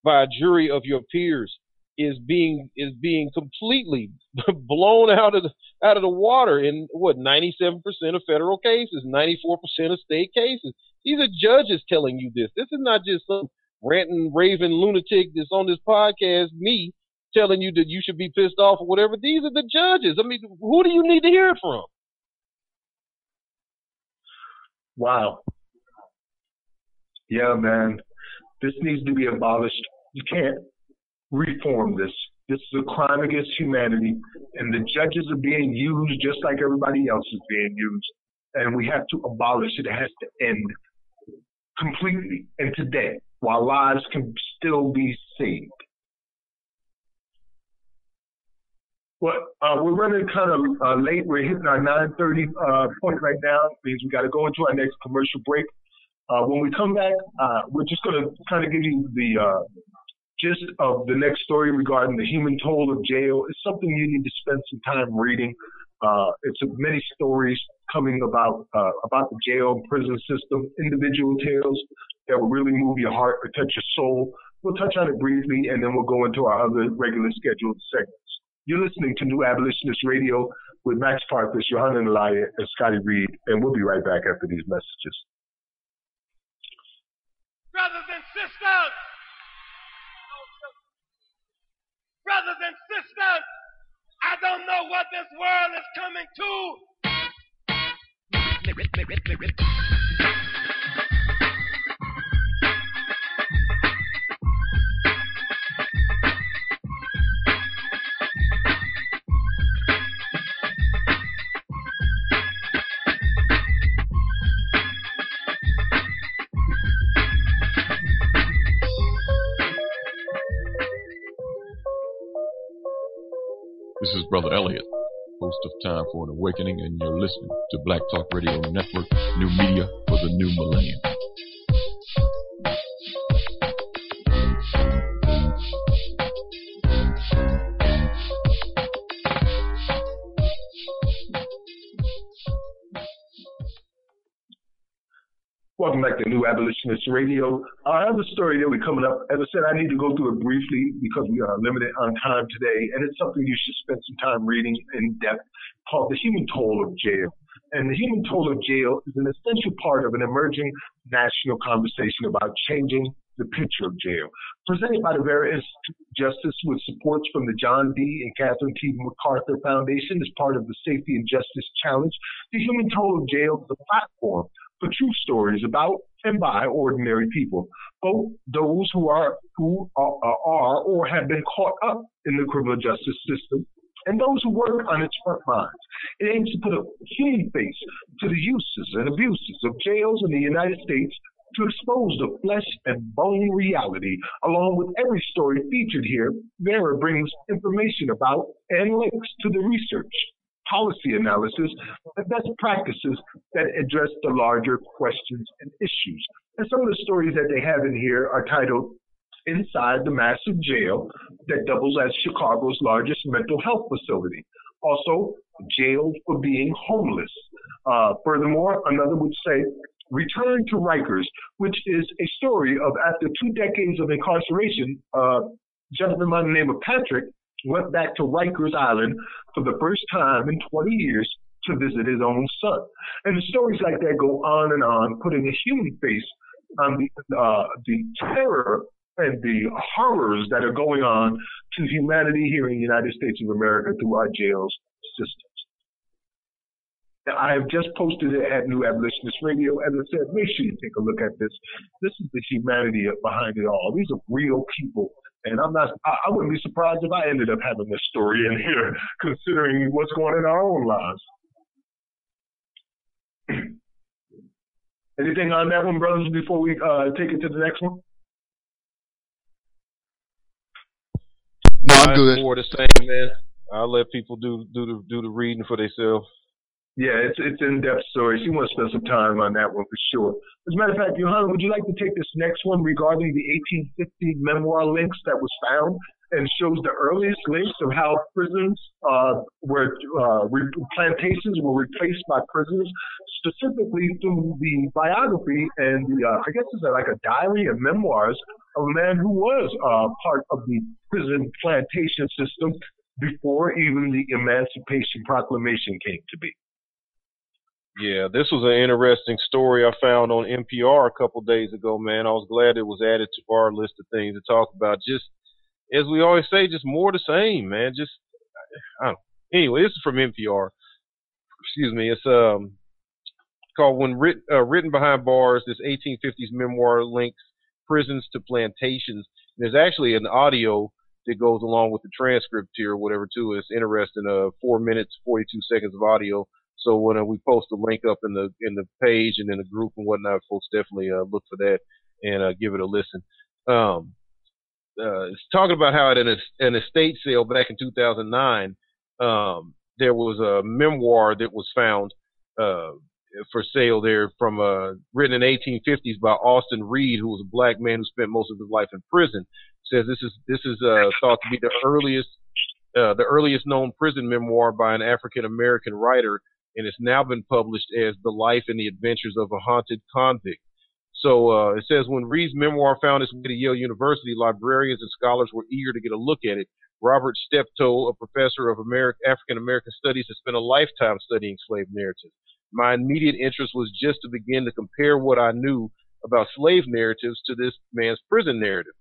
by a jury of your peers is being is being completely blown out of the out of the water in what 97% of federal cases, 94% of state cases. These are judges telling you this. This is not just some ranting, raving lunatic that's on this podcast, me telling you that you should be pissed off or whatever. These are the judges. I mean, who do you need to hear from? Wow. Yeah, man. This needs to be abolished. You can't reform this. This is a crime against humanity, and the judges are being used just like everybody else is being used. And we have to abolish it. It has to end completely and today, while lives can still be saved. Well, uh, we're running kind of uh, late. We're hitting our 9:30 uh, point right now. It means we got to go into our next commercial break. Uh, when we come back, uh, we're just going to kind of give you the uh, gist of the next story regarding the human toll of jail. It's something you need to spend some time reading. It's many stories coming about about the jail and prison system, individual tales that will really move your heart or touch your soul. We'll touch on it briefly, and then we'll go into our other regular scheduled segments. You're listening to New Abolitionist Radio with Max Parthas, Yohanan Nalaya, and Scotty Reed, and we'll be right back after these messages. Brothers and sisters, brothers and sisters, I don't know what this world is coming to. This is Brother Elliot, host of Time for an Awakening, and you're listening to Black Talk Radio Network, new media for the new millennium. Abolitionist Radio. I have a story that we're coming up. As I said, I need to go through it briefly because we are limited on time today, and it's something you should spend some time reading in depth called The Human Toll of Jail. And the human toll of jail is an essential part of an emerging national conversation about changing the picture of jail. Presented by the Vera Institute of Justice with supports from the John D. and Catherine T. MacArthur Foundation as part of the Safety and Justice Challenge, the human toll of jail is a platform for true stories about and by ordinary people, both those who are who are, are or have been caught up in the criminal justice system and those who work on its front lines. It aims to put a human face to the uses and abuses of jails in the United States to expose the flesh and bone reality. Along with every story featured here, Vera brings information about and links to the research, policy analysis, and best practices that address the larger questions and issues. And some of the stories that they have in here are titled Inside the Massive Jail that doubles as Chicago's largest mental health facility. Also, jailed for being homeless. Uh, furthermore, another would say Return to Rikers, which is a story of after two decades of incarceration, uh, gentleman by the name of Patrick went back to Rikers Island for the first time in 20 years to visit his own son. And the stories like that go on and on, putting a human face on the, uh, the terror and the horrors that are going on to humanity here in the United States of America through our jails systems. I have just posted it at New Abolitionist Radio. As I said, make sure you take a look at this. This is the humanity behind it all. These are real people and I'm not, I, I wouldn't be surprised if I ended up having this story in here, considering what's going on in our own lives. Anything on that one, brothers, before we uh, take it to the next one? No, I'm good. More the same, man. I'll let people do do the do the reading for themselves. Yeah, it's it's in depth story. She wants to spend some time on that one for sure. As a matter of fact, Yohanan, would you like to take this next one regarding the 1850 memoir links that was found and shows the earliest links of how prisons uh, were uh, re- plantations were replaced by prisons, specifically through the biography and the uh, I guess it's like a diary and memoirs of a man who was uh, part of the prison plantation system before even the Emancipation Proclamation came to be. Yeah, this was an interesting story I found on NPR a couple days ago, man. I was glad it was added to our list of things to talk about. Just as we always say, just more the same, man. Just I don't. Anyway, this is from NPR. Excuse me. It's um called "When Writ, uh, Written Behind Bars." This 1850s memoir links prisons to plantations. There's actually an audio that goes along with the transcript here, whatever. Too. It's interesting. Uh, four minutes, 42 seconds of audio so when uh, we post the link up in the in the page and in the group and whatnot, folks definitely uh, look for that and uh, give it a listen. Um, uh, it's talking about how at an, an estate sale back in 2009, um, there was a memoir that was found uh, for sale there from uh, written in 1850s by Austin Reed, who was a black man who spent most of his life in prison. Says this is this is thought to be the earliest the earliest known prison memoir by an African American writer, and it's now been published as The Life and the Adventures of a Haunted Convict. So uh, it says when Reed's memoir found its way to Yale University, librarians and scholars were eager to get a look at it. Robert Stepto, a professor of African American studies, has spent a lifetime studying slave narratives. My immediate interest was just to begin to compare what I knew about slave narratives to this man's prison narrative.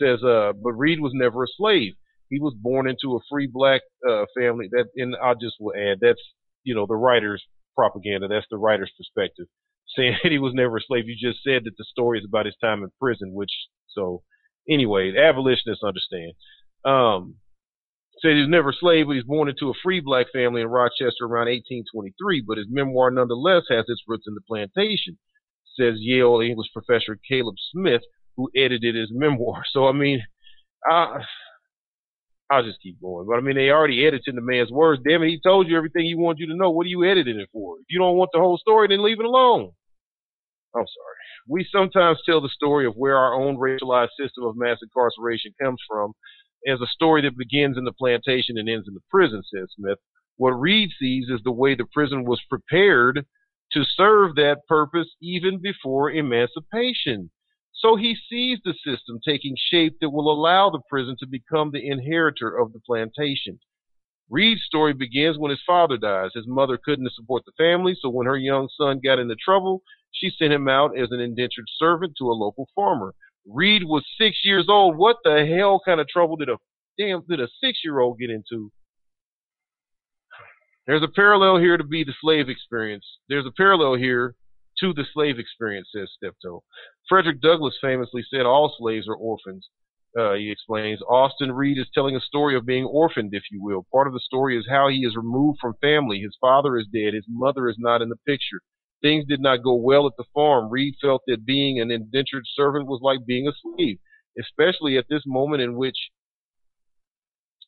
Says, uh, but Reed was never a slave. He was born into a free black uh, family. That, and I just will add, that's you know the writer's propaganda. That's the writer's perspective. Saying that he was never a slave. You just said that the story is about his time in prison, which so anyway, abolitionists understand. Um, said he was never a slave, but he's born into a free black family in Rochester around 1823. But his memoir nonetheless has its roots in the plantation says Yale English professor Caleb Smith, who edited his memoir. So I mean, I, I'll just keep going. But I mean, they already edited the man's words. Damn it, he told you everything he wanted you to know. What are you editing it for? If you don't want the whole story, then leave it alone. I'm sorry. We sometimes tell the story of where our own racialized system of mass incarceration comes from as a story that begins in the plantation and ends in the prison, says Smith. What Reed sees is the way the prison was prepared to serve that purpose even before emancipation. So he sees the system taking shape that will allow the prison to become the inheritor of the plantation. Reed's story begins when his father dies. His mother couldn't support the family, so when her young son got into trouble, she sent him out as an indentured servant to a local farmer. Reed was six years old. What the hell kind of trouble did a damn did a six year old get into? There's a parallel here to be the slave experience. There's a parallel here to the slave experience, says Stepto. Frederick Douglass famously said all slaves are orphans. Uh, he explains, Austin Reed is telling a story of being orphaned, if you will. Part of the story is how he is removed from family. His father is dead. His mother is not in the picture. Things did not go well at the farm. Reed felt that being an indentured servant was like being a slave, especially at this moment in which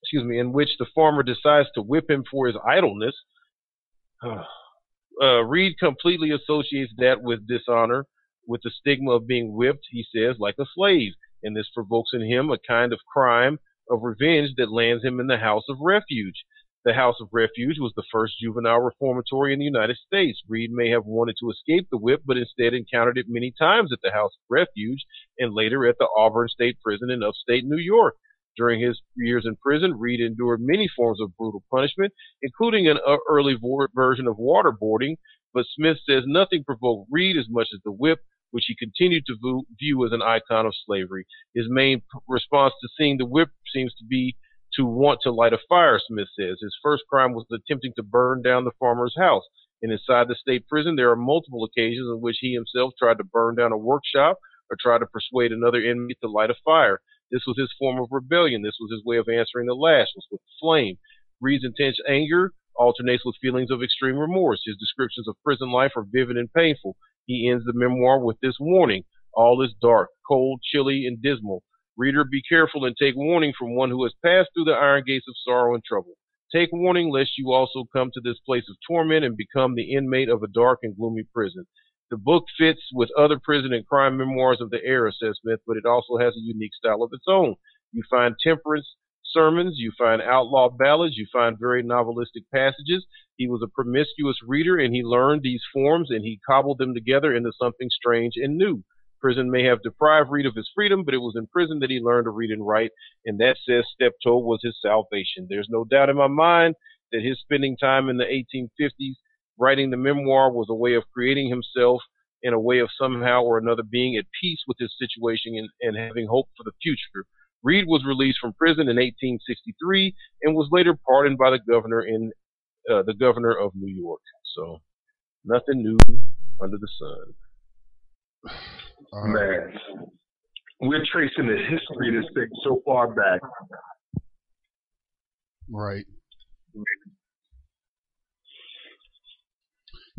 excuse me, in which the farmer decides to whip him for his idleness. Uh, Reed completely associates that with dishonor, with the stigma of being whipped, he says, like a slave. And this provokes in him a kind of crime of revenge that lands him in the House of Refuge. The House of Refuge was the first juvenile reformatory in the United States. Reed may have wanted to escape the whip, but instead encountered it many times at the House of Refuge and later at the Auburn State Prison in upstate New York. During his years in prison, Reed endured many forms of brutal punishment, including an uh, early version of waterboarding, but Smith says nothing provoked Reed as much as the whip, which he continued to view as an icon of slavery. His main response to seeing the whip seems to be to want to light a fire, Smith says. His first crime was attempting to burn down the farmer's house. And inside the state prison, there are multiple occasions in which he himself tried to burn down a workshop or tried to persuade another inmate to light a fire. This was his form of rebellion. This was his way of answering the lash, was with flame. Reed's intense anger alternates with feelings of extreme remorse. His descriptions of prison life are vivid and painful. He ends the memoir with this warning. All is dark, cold, chilly, and dismal. Reader, be careful and take warning from one who has passed through the iron gates of sorrow and trouble. Take warning lest you also come to this place of torment and become the inmate of a dark and gloomy prison. The book fits with other prison and crime memoirs of the era, says Smith, but it also has a unique style of its own. You find temperance sermons, you find outlaw ballads, you find very novelistic passages. He was a promiscuous reader and he learned these forms and he cobbled them together into something strange and new. Prison may have deprived Reed of his freedom, but it was in prison that he learned to read and write, and that says Stepto was his salvation. There's no doubt in my mind that his spending time in the 1850s writing the memoir was a way of creating himself in a way of somehow or another being at peace with his situation and, and having hope for the future. Reed was released from prison in 1863 and was later pardoned by the governor in uh, the governor of New York. So nothing new under the sun. Man, we're tracing the history of this thing so far back. Right.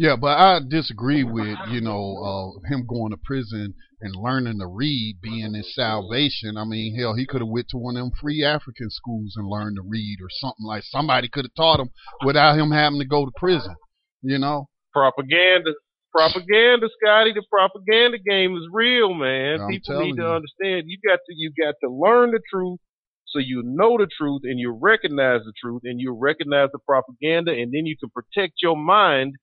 Yeah, but I disagree with you know uh, him going to prison and learning to read being his salvation. I mean, hell, he could have went to one of them free African schools and learned to read or something like. Somebody could have taught him without him having to go to prison. You know, propaganda, propaganda, Scotty. The propaganda game is real, man. I'm People need to you. understand. You got to you got to learn the truth so you know the truth and you recognize the truth and you recognize the propaganda and then you can protect your mind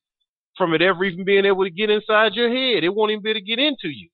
from it ever even being able to get inside your head. It won't even be able to get into you.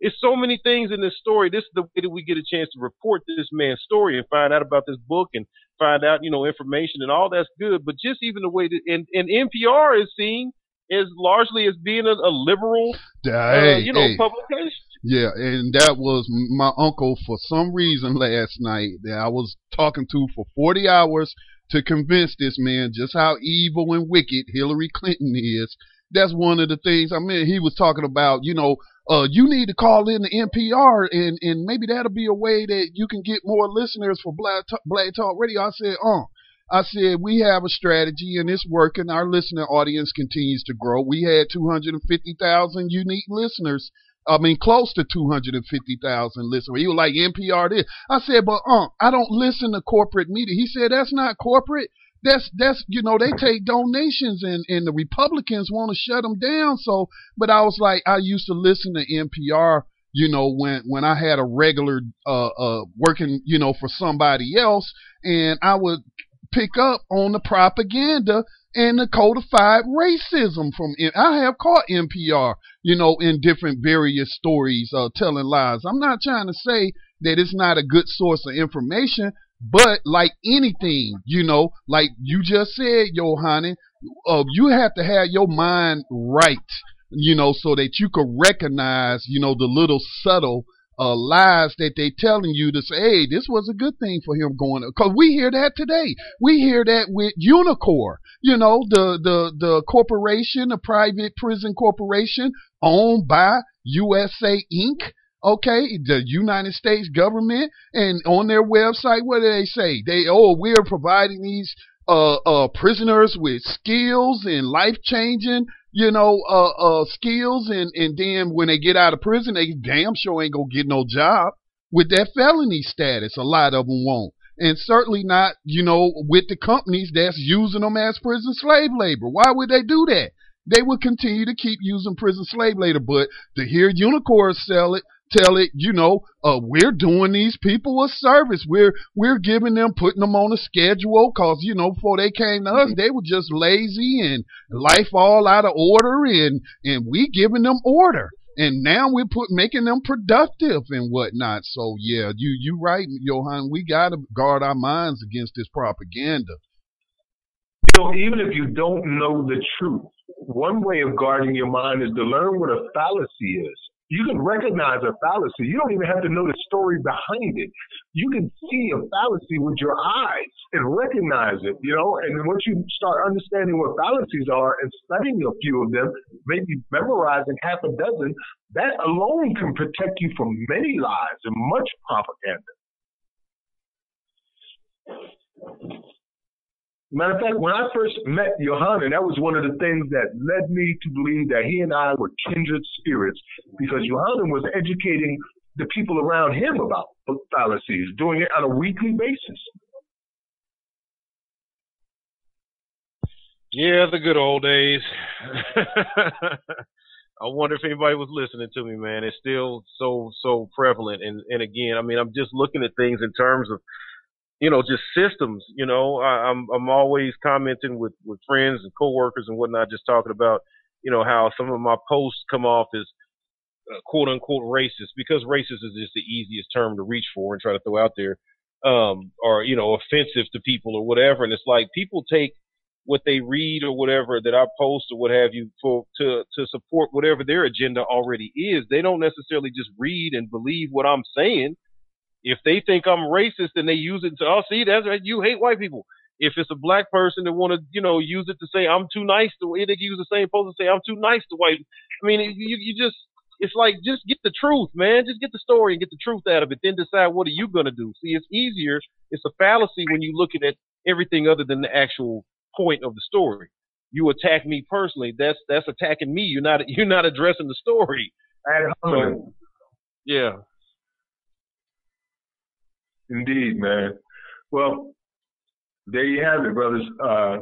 It's so many things in this story. This is the way that we get a chance to report this man's story and find out about this book and find out, you know, information and all that's good. But just even the way that, and, and NPR is seen as largely as being a, a liberal, uh, you know, hey. publication. Yeah, and that was my uncle for some reason last night that I was talking to for 40 hours to convince this man just how evil and wicked Hillary Clinton is. That's one of the things. I mean, he was talking about, you know, uh, you need to call in the NPR and, and maybe that'll be a way that you can get more listeners for Black Talk, Black Talk Radio. I said, uh, I said, we have a strategy and it's working. Our listener audience continues to grow. We had 250,000 unique listeners. I mean, close to 250,000 listeners. He was like, NPR this. I said, but, uh, I don't listen to corporate media. He said, that's not corporate that's that's you know they take donations and and the Republicans want to shut them down. So, but I was like, I used to listen to NPR. You know, when when I had a regular uh uh working, you know, for somebody else, and I would pick up on the propaganda and the codified racism from it. I have caught NPR, you know, in different various stories, uh, telling lies. I'm not trying to say that it's not a good source of information, but like anything, you know, like you just said, Johanny, uh, you have to have your mind right, you know, so that you can recognize, you know, the little subtle uh, lies that they telling you to say, hey, this was a good thing for him going. Because we hear that today. We hear that with Unicor, you know, the the the corporation, a private prison corporation owned by USA Inc okay, the United States government, and on their website, what do they say? They, oh, we're providing these uh, uh, prisoners with skills and life changing, you know, uh, uh, skills, and and then when they get out of prison, they damn sure ain't gonna get no job with that felony status. A lot of them won't. And certainly not, you know, with the companies that's using them as prison slave labor. Why would they do that? They would continue to keep using prison slave labor, but to hear Unicor sell it, tell it, you know, uh, we're doing these people a service. We're we're giving them, putting them on a schedule, cause you know, before they came to us, they were just lazy and life all out of order, and and we giving them order. And now we're put making them productive and whatnot. So yeah, you you right, Johan. We gotta guard our minds against this propaganda. You know, even if you don't know the truth, one way of guarding your mind is to learn what a fallacy is you can recognize a fallacy. You don't even have to know the story behind it. You can see a fallacy with your eyes and recognize it, you know. And once you start understanding what fallacies are and studying a few of them, maybe memorizing half a dozen, that alone can protect you from many lies and much propaganda. Matter of fact, when I first met Yohanan, that was one of the things that led me to believe that he and I were kindred spirits because Yohanan was educating the people around him about fallacies, doing it on a weekly basis. Yeah, the good old days. I wonder if anybody was listening to me, man. It's still so so prevalent, and and again, I mean, I'm just looking at things in terms of you know, just systems. You know, I, I'm I'm always commenting with with friends and coworkers and whatnot, just talking about, you know, how some of my posts come off as uh, quote unquote racist because racist is just the easiest term to reach for and try to throw out there, um, or you know, offensive to people or whatever. And it's like people take what they read or whatever that I post or what have you for to to support whatever their agenda already is. They don't necessarily just read and believe what I'm saying if they think I'm racist and they use it to, oh, see, that's right, you hate white people. If it's a black person that want to, you know, use it to say I'm too nice to, they can use the same post to say I'm too nice to white. I mean, you you just, it's like just get the truth, man. Just get the story and get the truth out of it. Then decide what are you gonna do. See, it's easier. It's a fallacy when you're looking at everything other than the actual point of the story. You attack me personally. That's that's attacking me. You're not you're not addressing the story. So, yeah. Indeed, man. Well, there you have it, brothers. Uh, I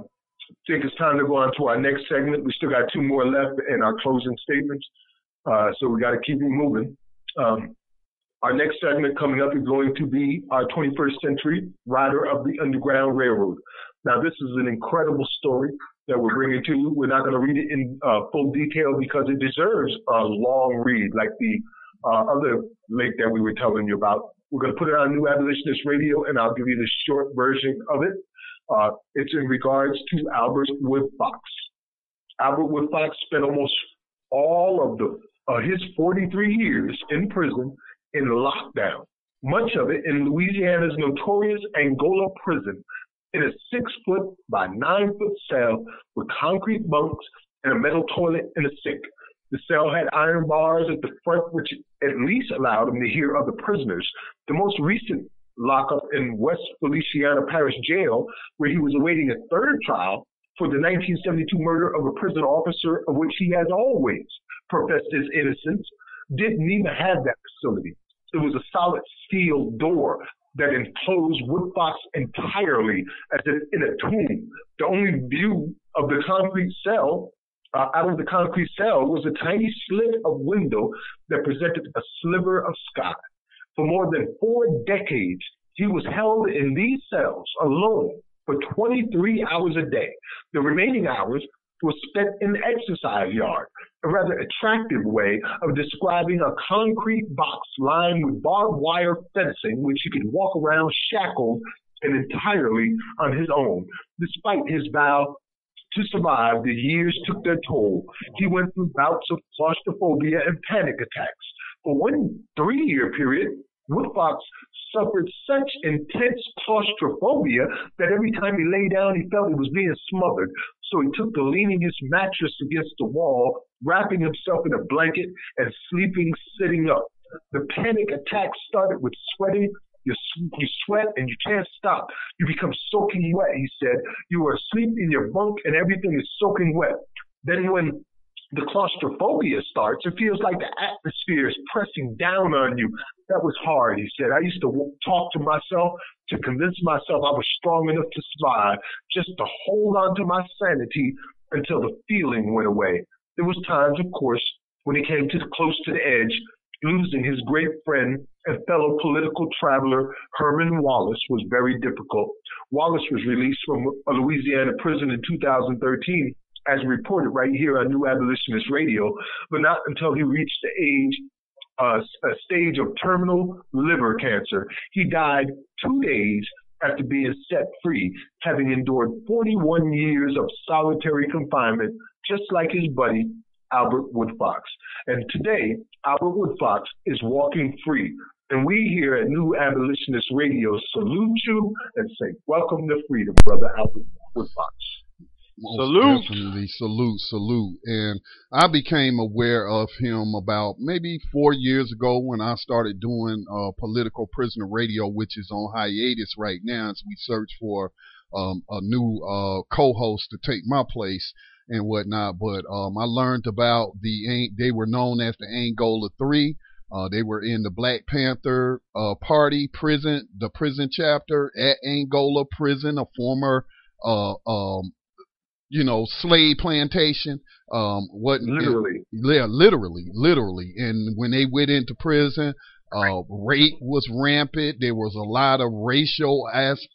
think it's time to go on to our next segment. We still got two more left in our closing statements, uh, so we got to keep it moving. Um, Our next segment coming up is going to be our 21st century rider of the Underground Railroad. Now, this is an incredible story that we're bringing to you. We're not going to read it in uh, full detail because it deserves a long read, like the uh, other link that we were telling you about. We're going to put it on New Abolitionist Radio, and I'll give you the short version of it. Uh, it's in regards to Albert Woodfox. Albert Woodfox spent almost all of the uh, his 43 years in prison in lockdown, much of it in Louisiana's notorious Angola prison, in a six foot by nine foot cell with concrete bunks and a metal toilet and a sink. The cell had iron bars at the front, which at least allowed him to hear other prisoners. The most recent lockup in West Feliciana Parish Jail, where he was awaiting a third trial for the 1972 murder of a prison officer, of which he has always professed his innocence, didn't even have that facility. It was a solid steel door that enclosed Woodfox entirely as if in a tomb. The only view of the concrete cell uh, out of the concrete cell was a tiny slit of window that presented a sliver of sky. For more than four decades, he was held in these cells alone for 23 hours a day. The remaining hours was spent in the exercise yard, a rather attractive way of describing a concrete box lined with barbed wire fencing, which he could walk around shackled and entirely on his own. Despite his vow to survive, the years took their toll. He went through bouts of claustrophobia and panic attacks. For one three year period, Woodfox suffered such intense claustrophobia that every time he lay down, he felt he was being smothered. So he took to leaning his mattress against the wall, wrapping himself in a blanket, and sleeping sitting up. The panic attack started with sweating. You, you sweat and you can't stop. You become soaking wet, he said. You are asleep in your bunk and everything is soaking wet. Then when the claustrophobia starts, it feels like the atmosphere is pressing down on you. That was hard, he said. I used to talk to myself to convince myself I was strong enough to survive, just to hold on to my sanity until the feeling went away. There was times, of course, when he came to close to the edge, losing his great friend and fellow political traveler Herman Wallace was very difficult. Wallace was released from a Louisiana prison in 2013 as reported right here on New Abolitionist Radio, but not until he reached the age, uh, a stage of terminal liver cancer. He died two days after being set free, having endured 41 years of solitary confinement, just like his buddy Albert Woodfox. And today, Albert Woodfox is walking free. And we here at New Abolitionist Radio salute you and say, Welcome to freedom, Brother Albert Woodfox. Most Salute. Definitely salute, salute. And I became aware of him about maybe four years ago when I started doing uh, political prisoner radio, which is on hiatus right now as we search for um, a new uh, co-host to take my place and whatnot. But um, I learned about the they were known as the Angola Three. Uh, they were in the Black Panther uh, Party prison, the prison chapter at Angola Prison, a former uh, um, you know, slave plantation. Um, what literally, yeah, literally, literally. And when they went into prison, uh, rape was rampant. There was a lot of racial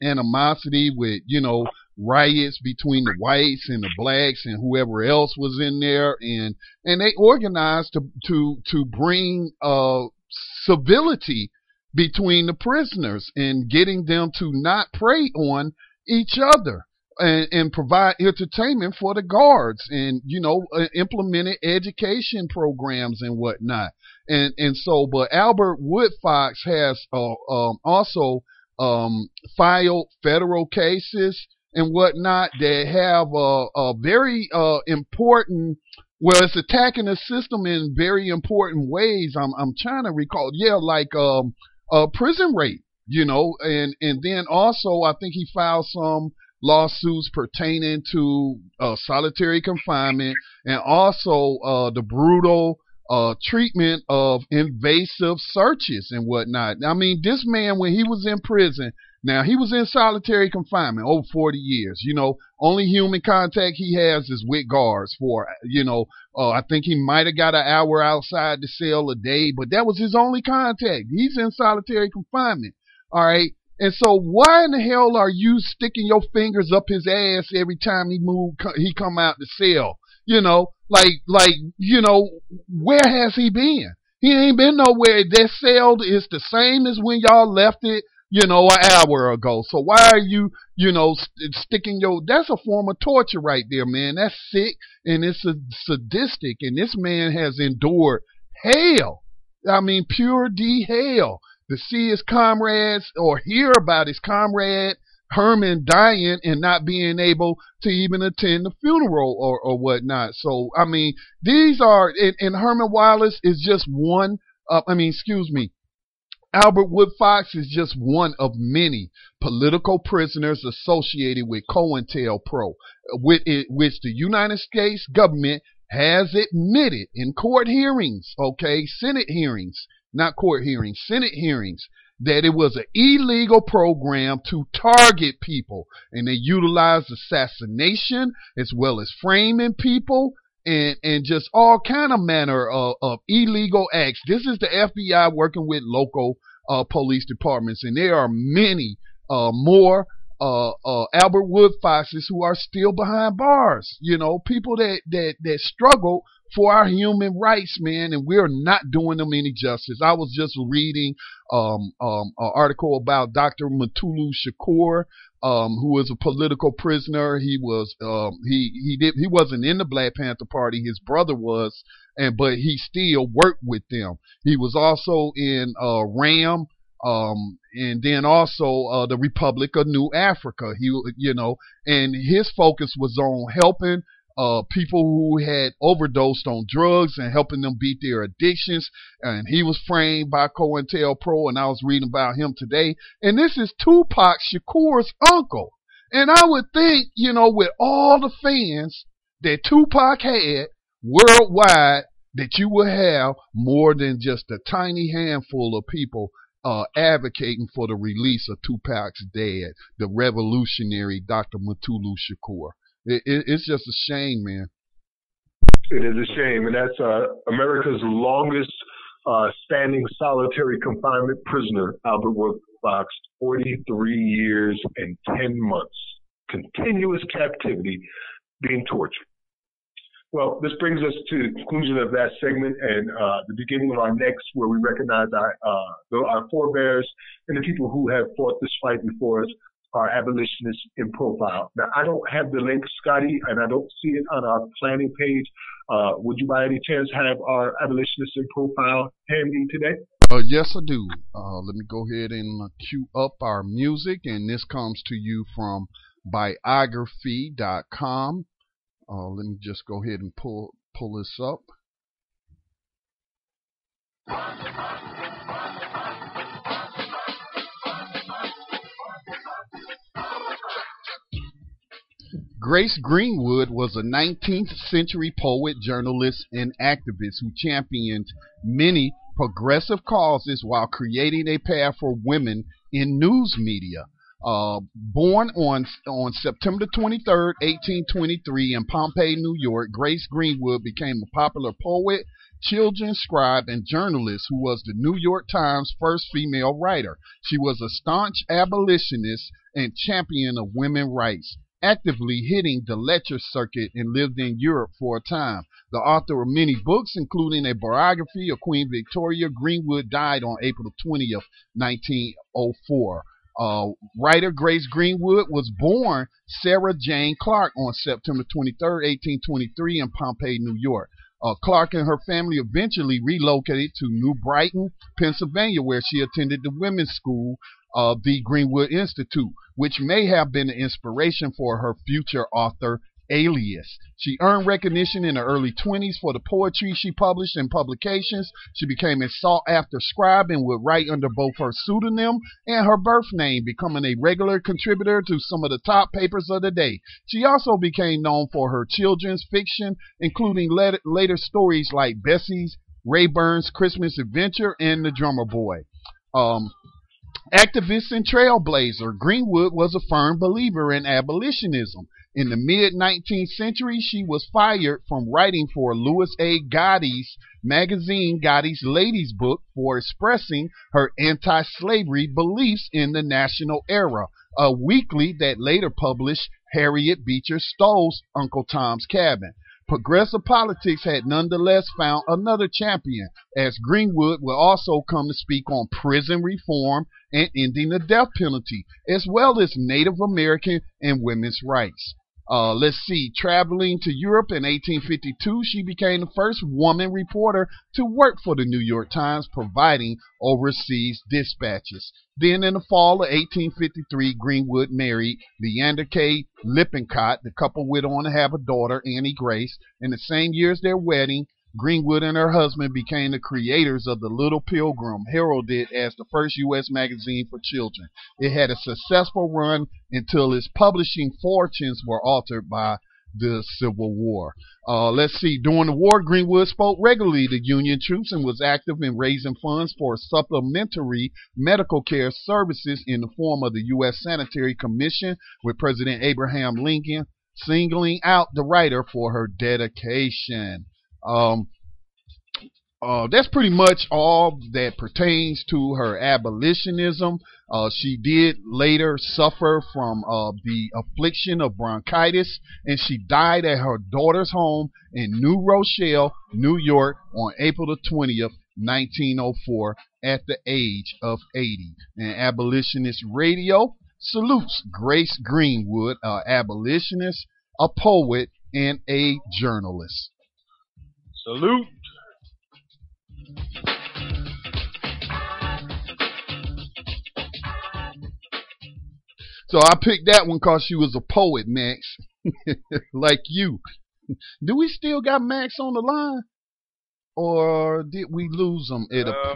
animosity with, you know, riots between the whites and the blacks and whoever else was in there. And, and they organized to, to, to bring, uh, civility between the prisoners and getting them to not prey on each other and, and provide entertainment for the guards and you know uh, implemented education programs and whatnot and and so but Albert Woodfox has uh, um, also um, filed federal cases and whatnot that have a, a very uh, important well it's attacking the system in very important ways I'm I'm trying to recall yeah like um prison rape you know and and then also I think he filed some lawsuits pertaining to uh, solitary confinement and also uh, the brutal uh, treatment of invasive searches and whatnot. I mean, this man, when he was in prison, Now he was in solitary confinement over 40 years. You know, only human contact he has is with guards for, you know, uh, I think he might have got an hour outside the cell a day, but that was his only contact. He's in solitary confinement. All right. And so why in the hell are you sticking your fingers up his ass every time he move, he come out the cell? You know, like, like, you know, where has he been? He ain't been nowhere. That cell is the same as when y'all left it, you know, an hour ago. So why are you, you know, st- sticking your, that's a form of torture right there, man. That's sick and it's a sadistic and this man has endured hell. I mean, pure D hell to see his comrades or hear about his comrade Herman dying and not being able to even attend the funeral or, or whatnot. So, I mean, these are, and, and Herman Wallace is just one, uh, I mean, excuse me, Albert Wood Fox is just one of many political prisoners associated with COINTELPRO, with it, which the United States government has admitted in court hearings, okay, Senate hearings, not court hearings, Senate hearings, that it was an illegal program to target people. And they utilized assassination as well as framing people and, and just all kind of manner of, of illegal acts. This is the FBI working with local uh, police departments, and there are many uh, more uh, uh, Albert Wood Foxes who are still behind bars. You know, people that that that struggle for our human rights, man, and we're not doing them any justice. I was just reading um, um, an article about Dr. Mutulu Shakur, um, who was a political prisoner. He was um, he he did he wasn't in the Black Panther Party. His brother was, and but he still worked with them. He was also in uh, RAM. Um, and then also uh, the Republic of New Africa. He, you know, and his focus was on helping uh, people who had overdosed on drugs and helping them beat their addictions. And he was framed by COINTELPRO, and I was reading about him today. And this is Tupac Shakur's uncle. And I would think, you know, with all the fans that Tupac had worldwide, that you would have more than just a tiny handful of people uh, advocating for the release of Tupac's dad, the revolutionary Dr. Mutulu Shakur. It, it, it's just a shame, man. It is a shame, and that's uh, America's longest uh, standing solitary confinement prisoner, Albert Wood Fox, 43 years and 10 months, continuous captivity, being tortured. Well, this brings us to the conclusion of that segment and uh, the beginning of our next, where we recognize our, uh, our forebears and the people who have fought this fight before us our abolitionists in profile. Now, I don't have the link, Scotty, and I don't see it on our planning page. Uh, would you by any chance have our abolitionists in profile handy today? Uh, yes, I do. Uh, let me go ahead and cue up our music, and this comes to you from biography.com. Uh, let me just go ahead and pull pull this up. Grace Greenwood was a 19th century poet, journalist, and activist who championed many progressive causes while creating a path for women in news media. Uh, born on on September 23, 1823, in Pompey, New York, Grace Greenwood became a popular poet, children's scribe, and journalist who was the New York Times' first female writer. She was a staunch abolitionist and champion of women's rights actively hitting the lecture circuit and lived in Europe for a time. The author of many books, including a biography of Queen Victoria, Greenwood died on April 20th, 1904. Uh, writer Grace Greenwood was born Sarah Jane Clark on September 23, 1823, in Pompey, New York. Uh, Clark and her family eventually relocated to New Brighton, Pennsylvania, where she attended the women's school of the Greenwood Institute, which may have been the inspiration for her future author alias. She earned recognition in her early 20s for the poetry she published in publications. She became a sought after scribe and would write under both her pseudonym and her birth name, becoming a regular contributor to some of the top papers of the day. She also became known for her children's fiction, including later stories like Bessie's Rayburn's Christmas Adventure and The Drummer Boy. Um, Activist and trailblazer, Greenwood was a firm believer in abolitionism. In the mid 19th century, she was fired from writing for Louis A. Godey's magazine, Godey's Ladies Book, for expressing her anti slavery beliefs in the National Era, a weekly that later published Harriet Beecher Stowe's Uncle Tom's Cabin. Progressive politics had nonetheless found another champion, as Greenwood would also come to speak on prison reform and ending the death penalty, as well as Native American and women's rights. Uh, let's see, traveling to Europe in 1852, she became the first woman reporter to work for the New York Times, providing overseas dispatches. Then, in the fall of 1853, Greenwood married Leander K. Lippincott. The couple went on to have a daughter, Annie Grace. In the same year as their wedding, Greenwood and her husband became the creators of the Little Pilgrim, heralded as the first U.S. magazine for children. It had a successful run until its publishing fortunes were altered by the Civil War. Uh, let's see. During the war, Greenwood spoke regularly to Union troops and was active in raising funds for supplementary medical care services in the form of the U.S. Sanitary Commission, with President Abraham Lincoln singling out the writer for her dedication. Um, uh, that's pretty much all that pertains to her abolitionism. Uh, she did later suffer from uh, the affliction of bronchitis, and she died at her daughter's home in New Rochelle, New York, on April the 20th, 1904, at the age of 80. And Abolitionist Radio salutes Grace Greenwood, an abolitionist, a poet, and a journalist. Salute. So I picked that one because she was a poet, Max, like you. Do we still got Max on the line, or did we lose him? At a... Uh,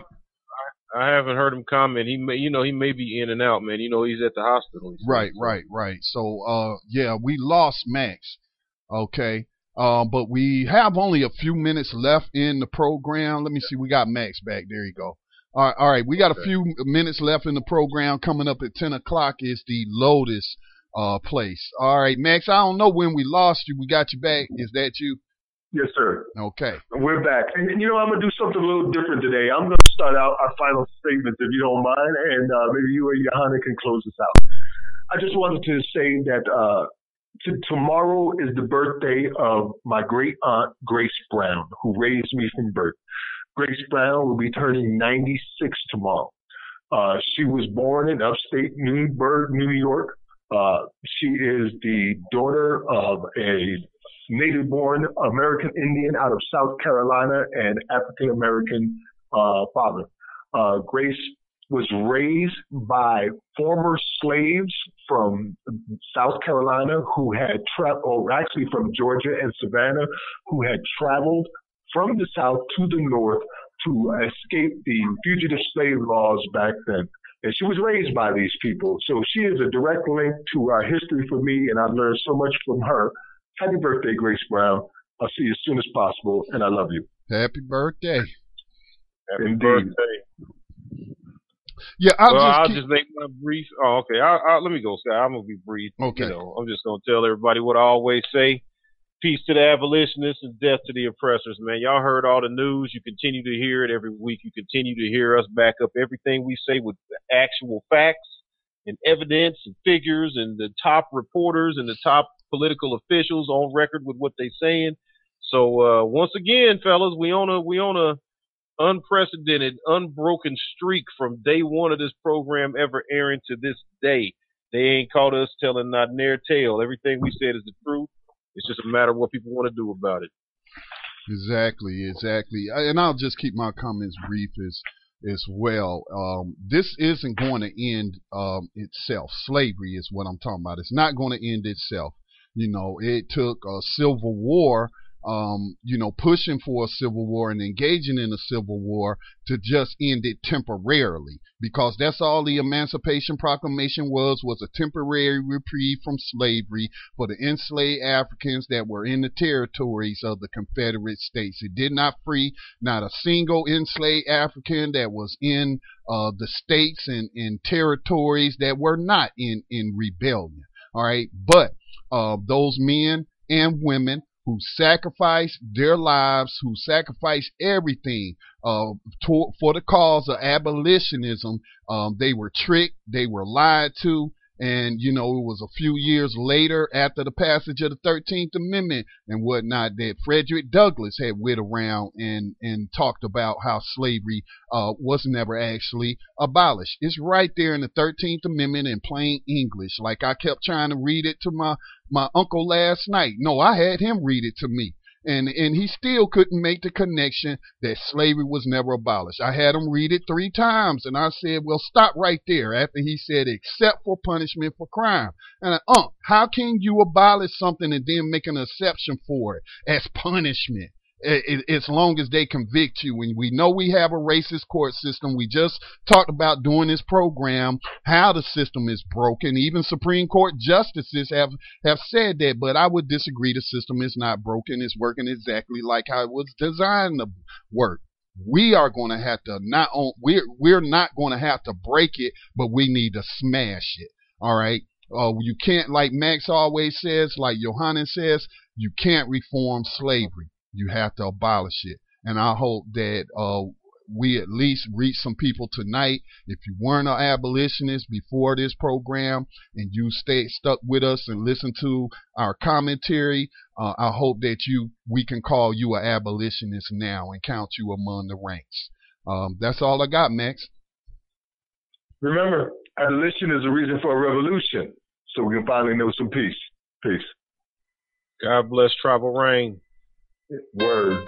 I, I haven't heard him comment. He may, you know, he may be in and out, man. You know, he's at the hospital. Right, right, right. So, uh, yeah, we lost Max. Okay. Uh, but we have only a few minutes left in the program. Let me see. We got Max back. There you go. All right, all right. We got a few minutes left in the program. Coming up at 10 o'clock is the Lotus uh, place. All right, Max. I don't know when we lost you. We got you back. Is that you? Yes, sir. Okay. We're back. And you know, I'm going to do something a little different today. I'm going to start out our final statements, if you don't mind, and uh, maybe you and Yohanan can close this out. I just wanted to say that uh, t- tomorrow is the birthday of my great aunt, Grace Brown, who raised me from birth. Grace Brown will be turning 96 tomorrow. Uh, she was born in upstate Newburgh, New York. Uh, she is the daughter of a native born American Indian out of South Carolina and African American uh, father. Uh, Grace was raised by former slaves from South Carolina who had traveled, or oh, actually from Georgia and Savannah, who had traveled from the South to the North to escape the fugitive slave laws back then. And she was raised by these people. So she is a direct link to our history for me, and I've learned so much from her. Happy birthday, Grace Brown. I'll see you as soon as possible, and I love you. Happy birthday. Happy Indeed. birthday. Yeah, I'll well, just I'll keep- just make my brief. Oh, okay. I, I, let me go, Scott. I'm gonna be brief. Okay. You know, I'm just gonna tell everybody what I always say. Peace to the abolitionists and death to the oppressors, man. Y'all heard all the news. You continue to hear it every week. You continue to hear us back up everything we say with actual facts and evidence and figures and the top reporters and the top political officials on record with what they're saying. So uh, once again, fellas, we on a we on a unprecedented, unbroken streak from day one of this program ever airing to this day. They ain't caught us telling not near tale. Everything we said is the truth. It's just a matter of what people want to do about it. Exactly, exactly. And I'll just keep my comments brief as as well. Um, this isn't going to end um, itself. Slavery is what I'm talking about. It's not going to end itself. You know, it took a civil war um, you know, pushing for a civil war and engaging in a civil war to just end it temporarily, because that's all the Emancipation Proclamation was was a temporary reprieve from slavery for the enslaved Africans that were in the territories of the Confederate States. It did not free not a single enslaved African that was in uh, the states and, and territories that were not in in rebellion. All right, but uh, those men and women who sacrificed their lives, who sacrificed everything uh, to, for the cause of abolitionism. Um, they were tricked, they were lied to, and, you know, it was a few years later after the passage of the 13th Amendment and whatnot that Frederick Douglass had went around and, and talked about how slavery uh, was never actually abolished. It's right there in the 13th Amendment in plain English. Like I kept trying to read it to my, my uncle last night. No, I had him read it to me and and he still couldn't make the connection that slavery was never abolished. I had him read it three times, and I said, "Well, stop right there." After he said, "Except for punishment for crime," and I, uh, how can you abolish something and then make an exception for it as punishment? As long as they convict you. And we know we have a racist court system. We just talked about doing this program, how the system is broken. Even Supreme Court justices have, have said that, but I would disagree. The system is not broken. It's working exactly like how it was designed to work. We are going to have to not on, we're, we're not going to have to break it, but we need to smash it. All right. Uh, you can't, like Max always says, like Johannes says, you can't reform slavery you have to abolish it. And I hope that uh, we at least reach some people tonight. If you weren't an abolitionist before this program and you stayed stuck with us and listened to our commentary, uh, I hope that you we can call you an abolitionist now and count you among the ranks. Um, that's all I got, Max. Remember, abolition is a reason for a revolution, so we can finally know some peace. Peace. God bless Tribal Rain. Word.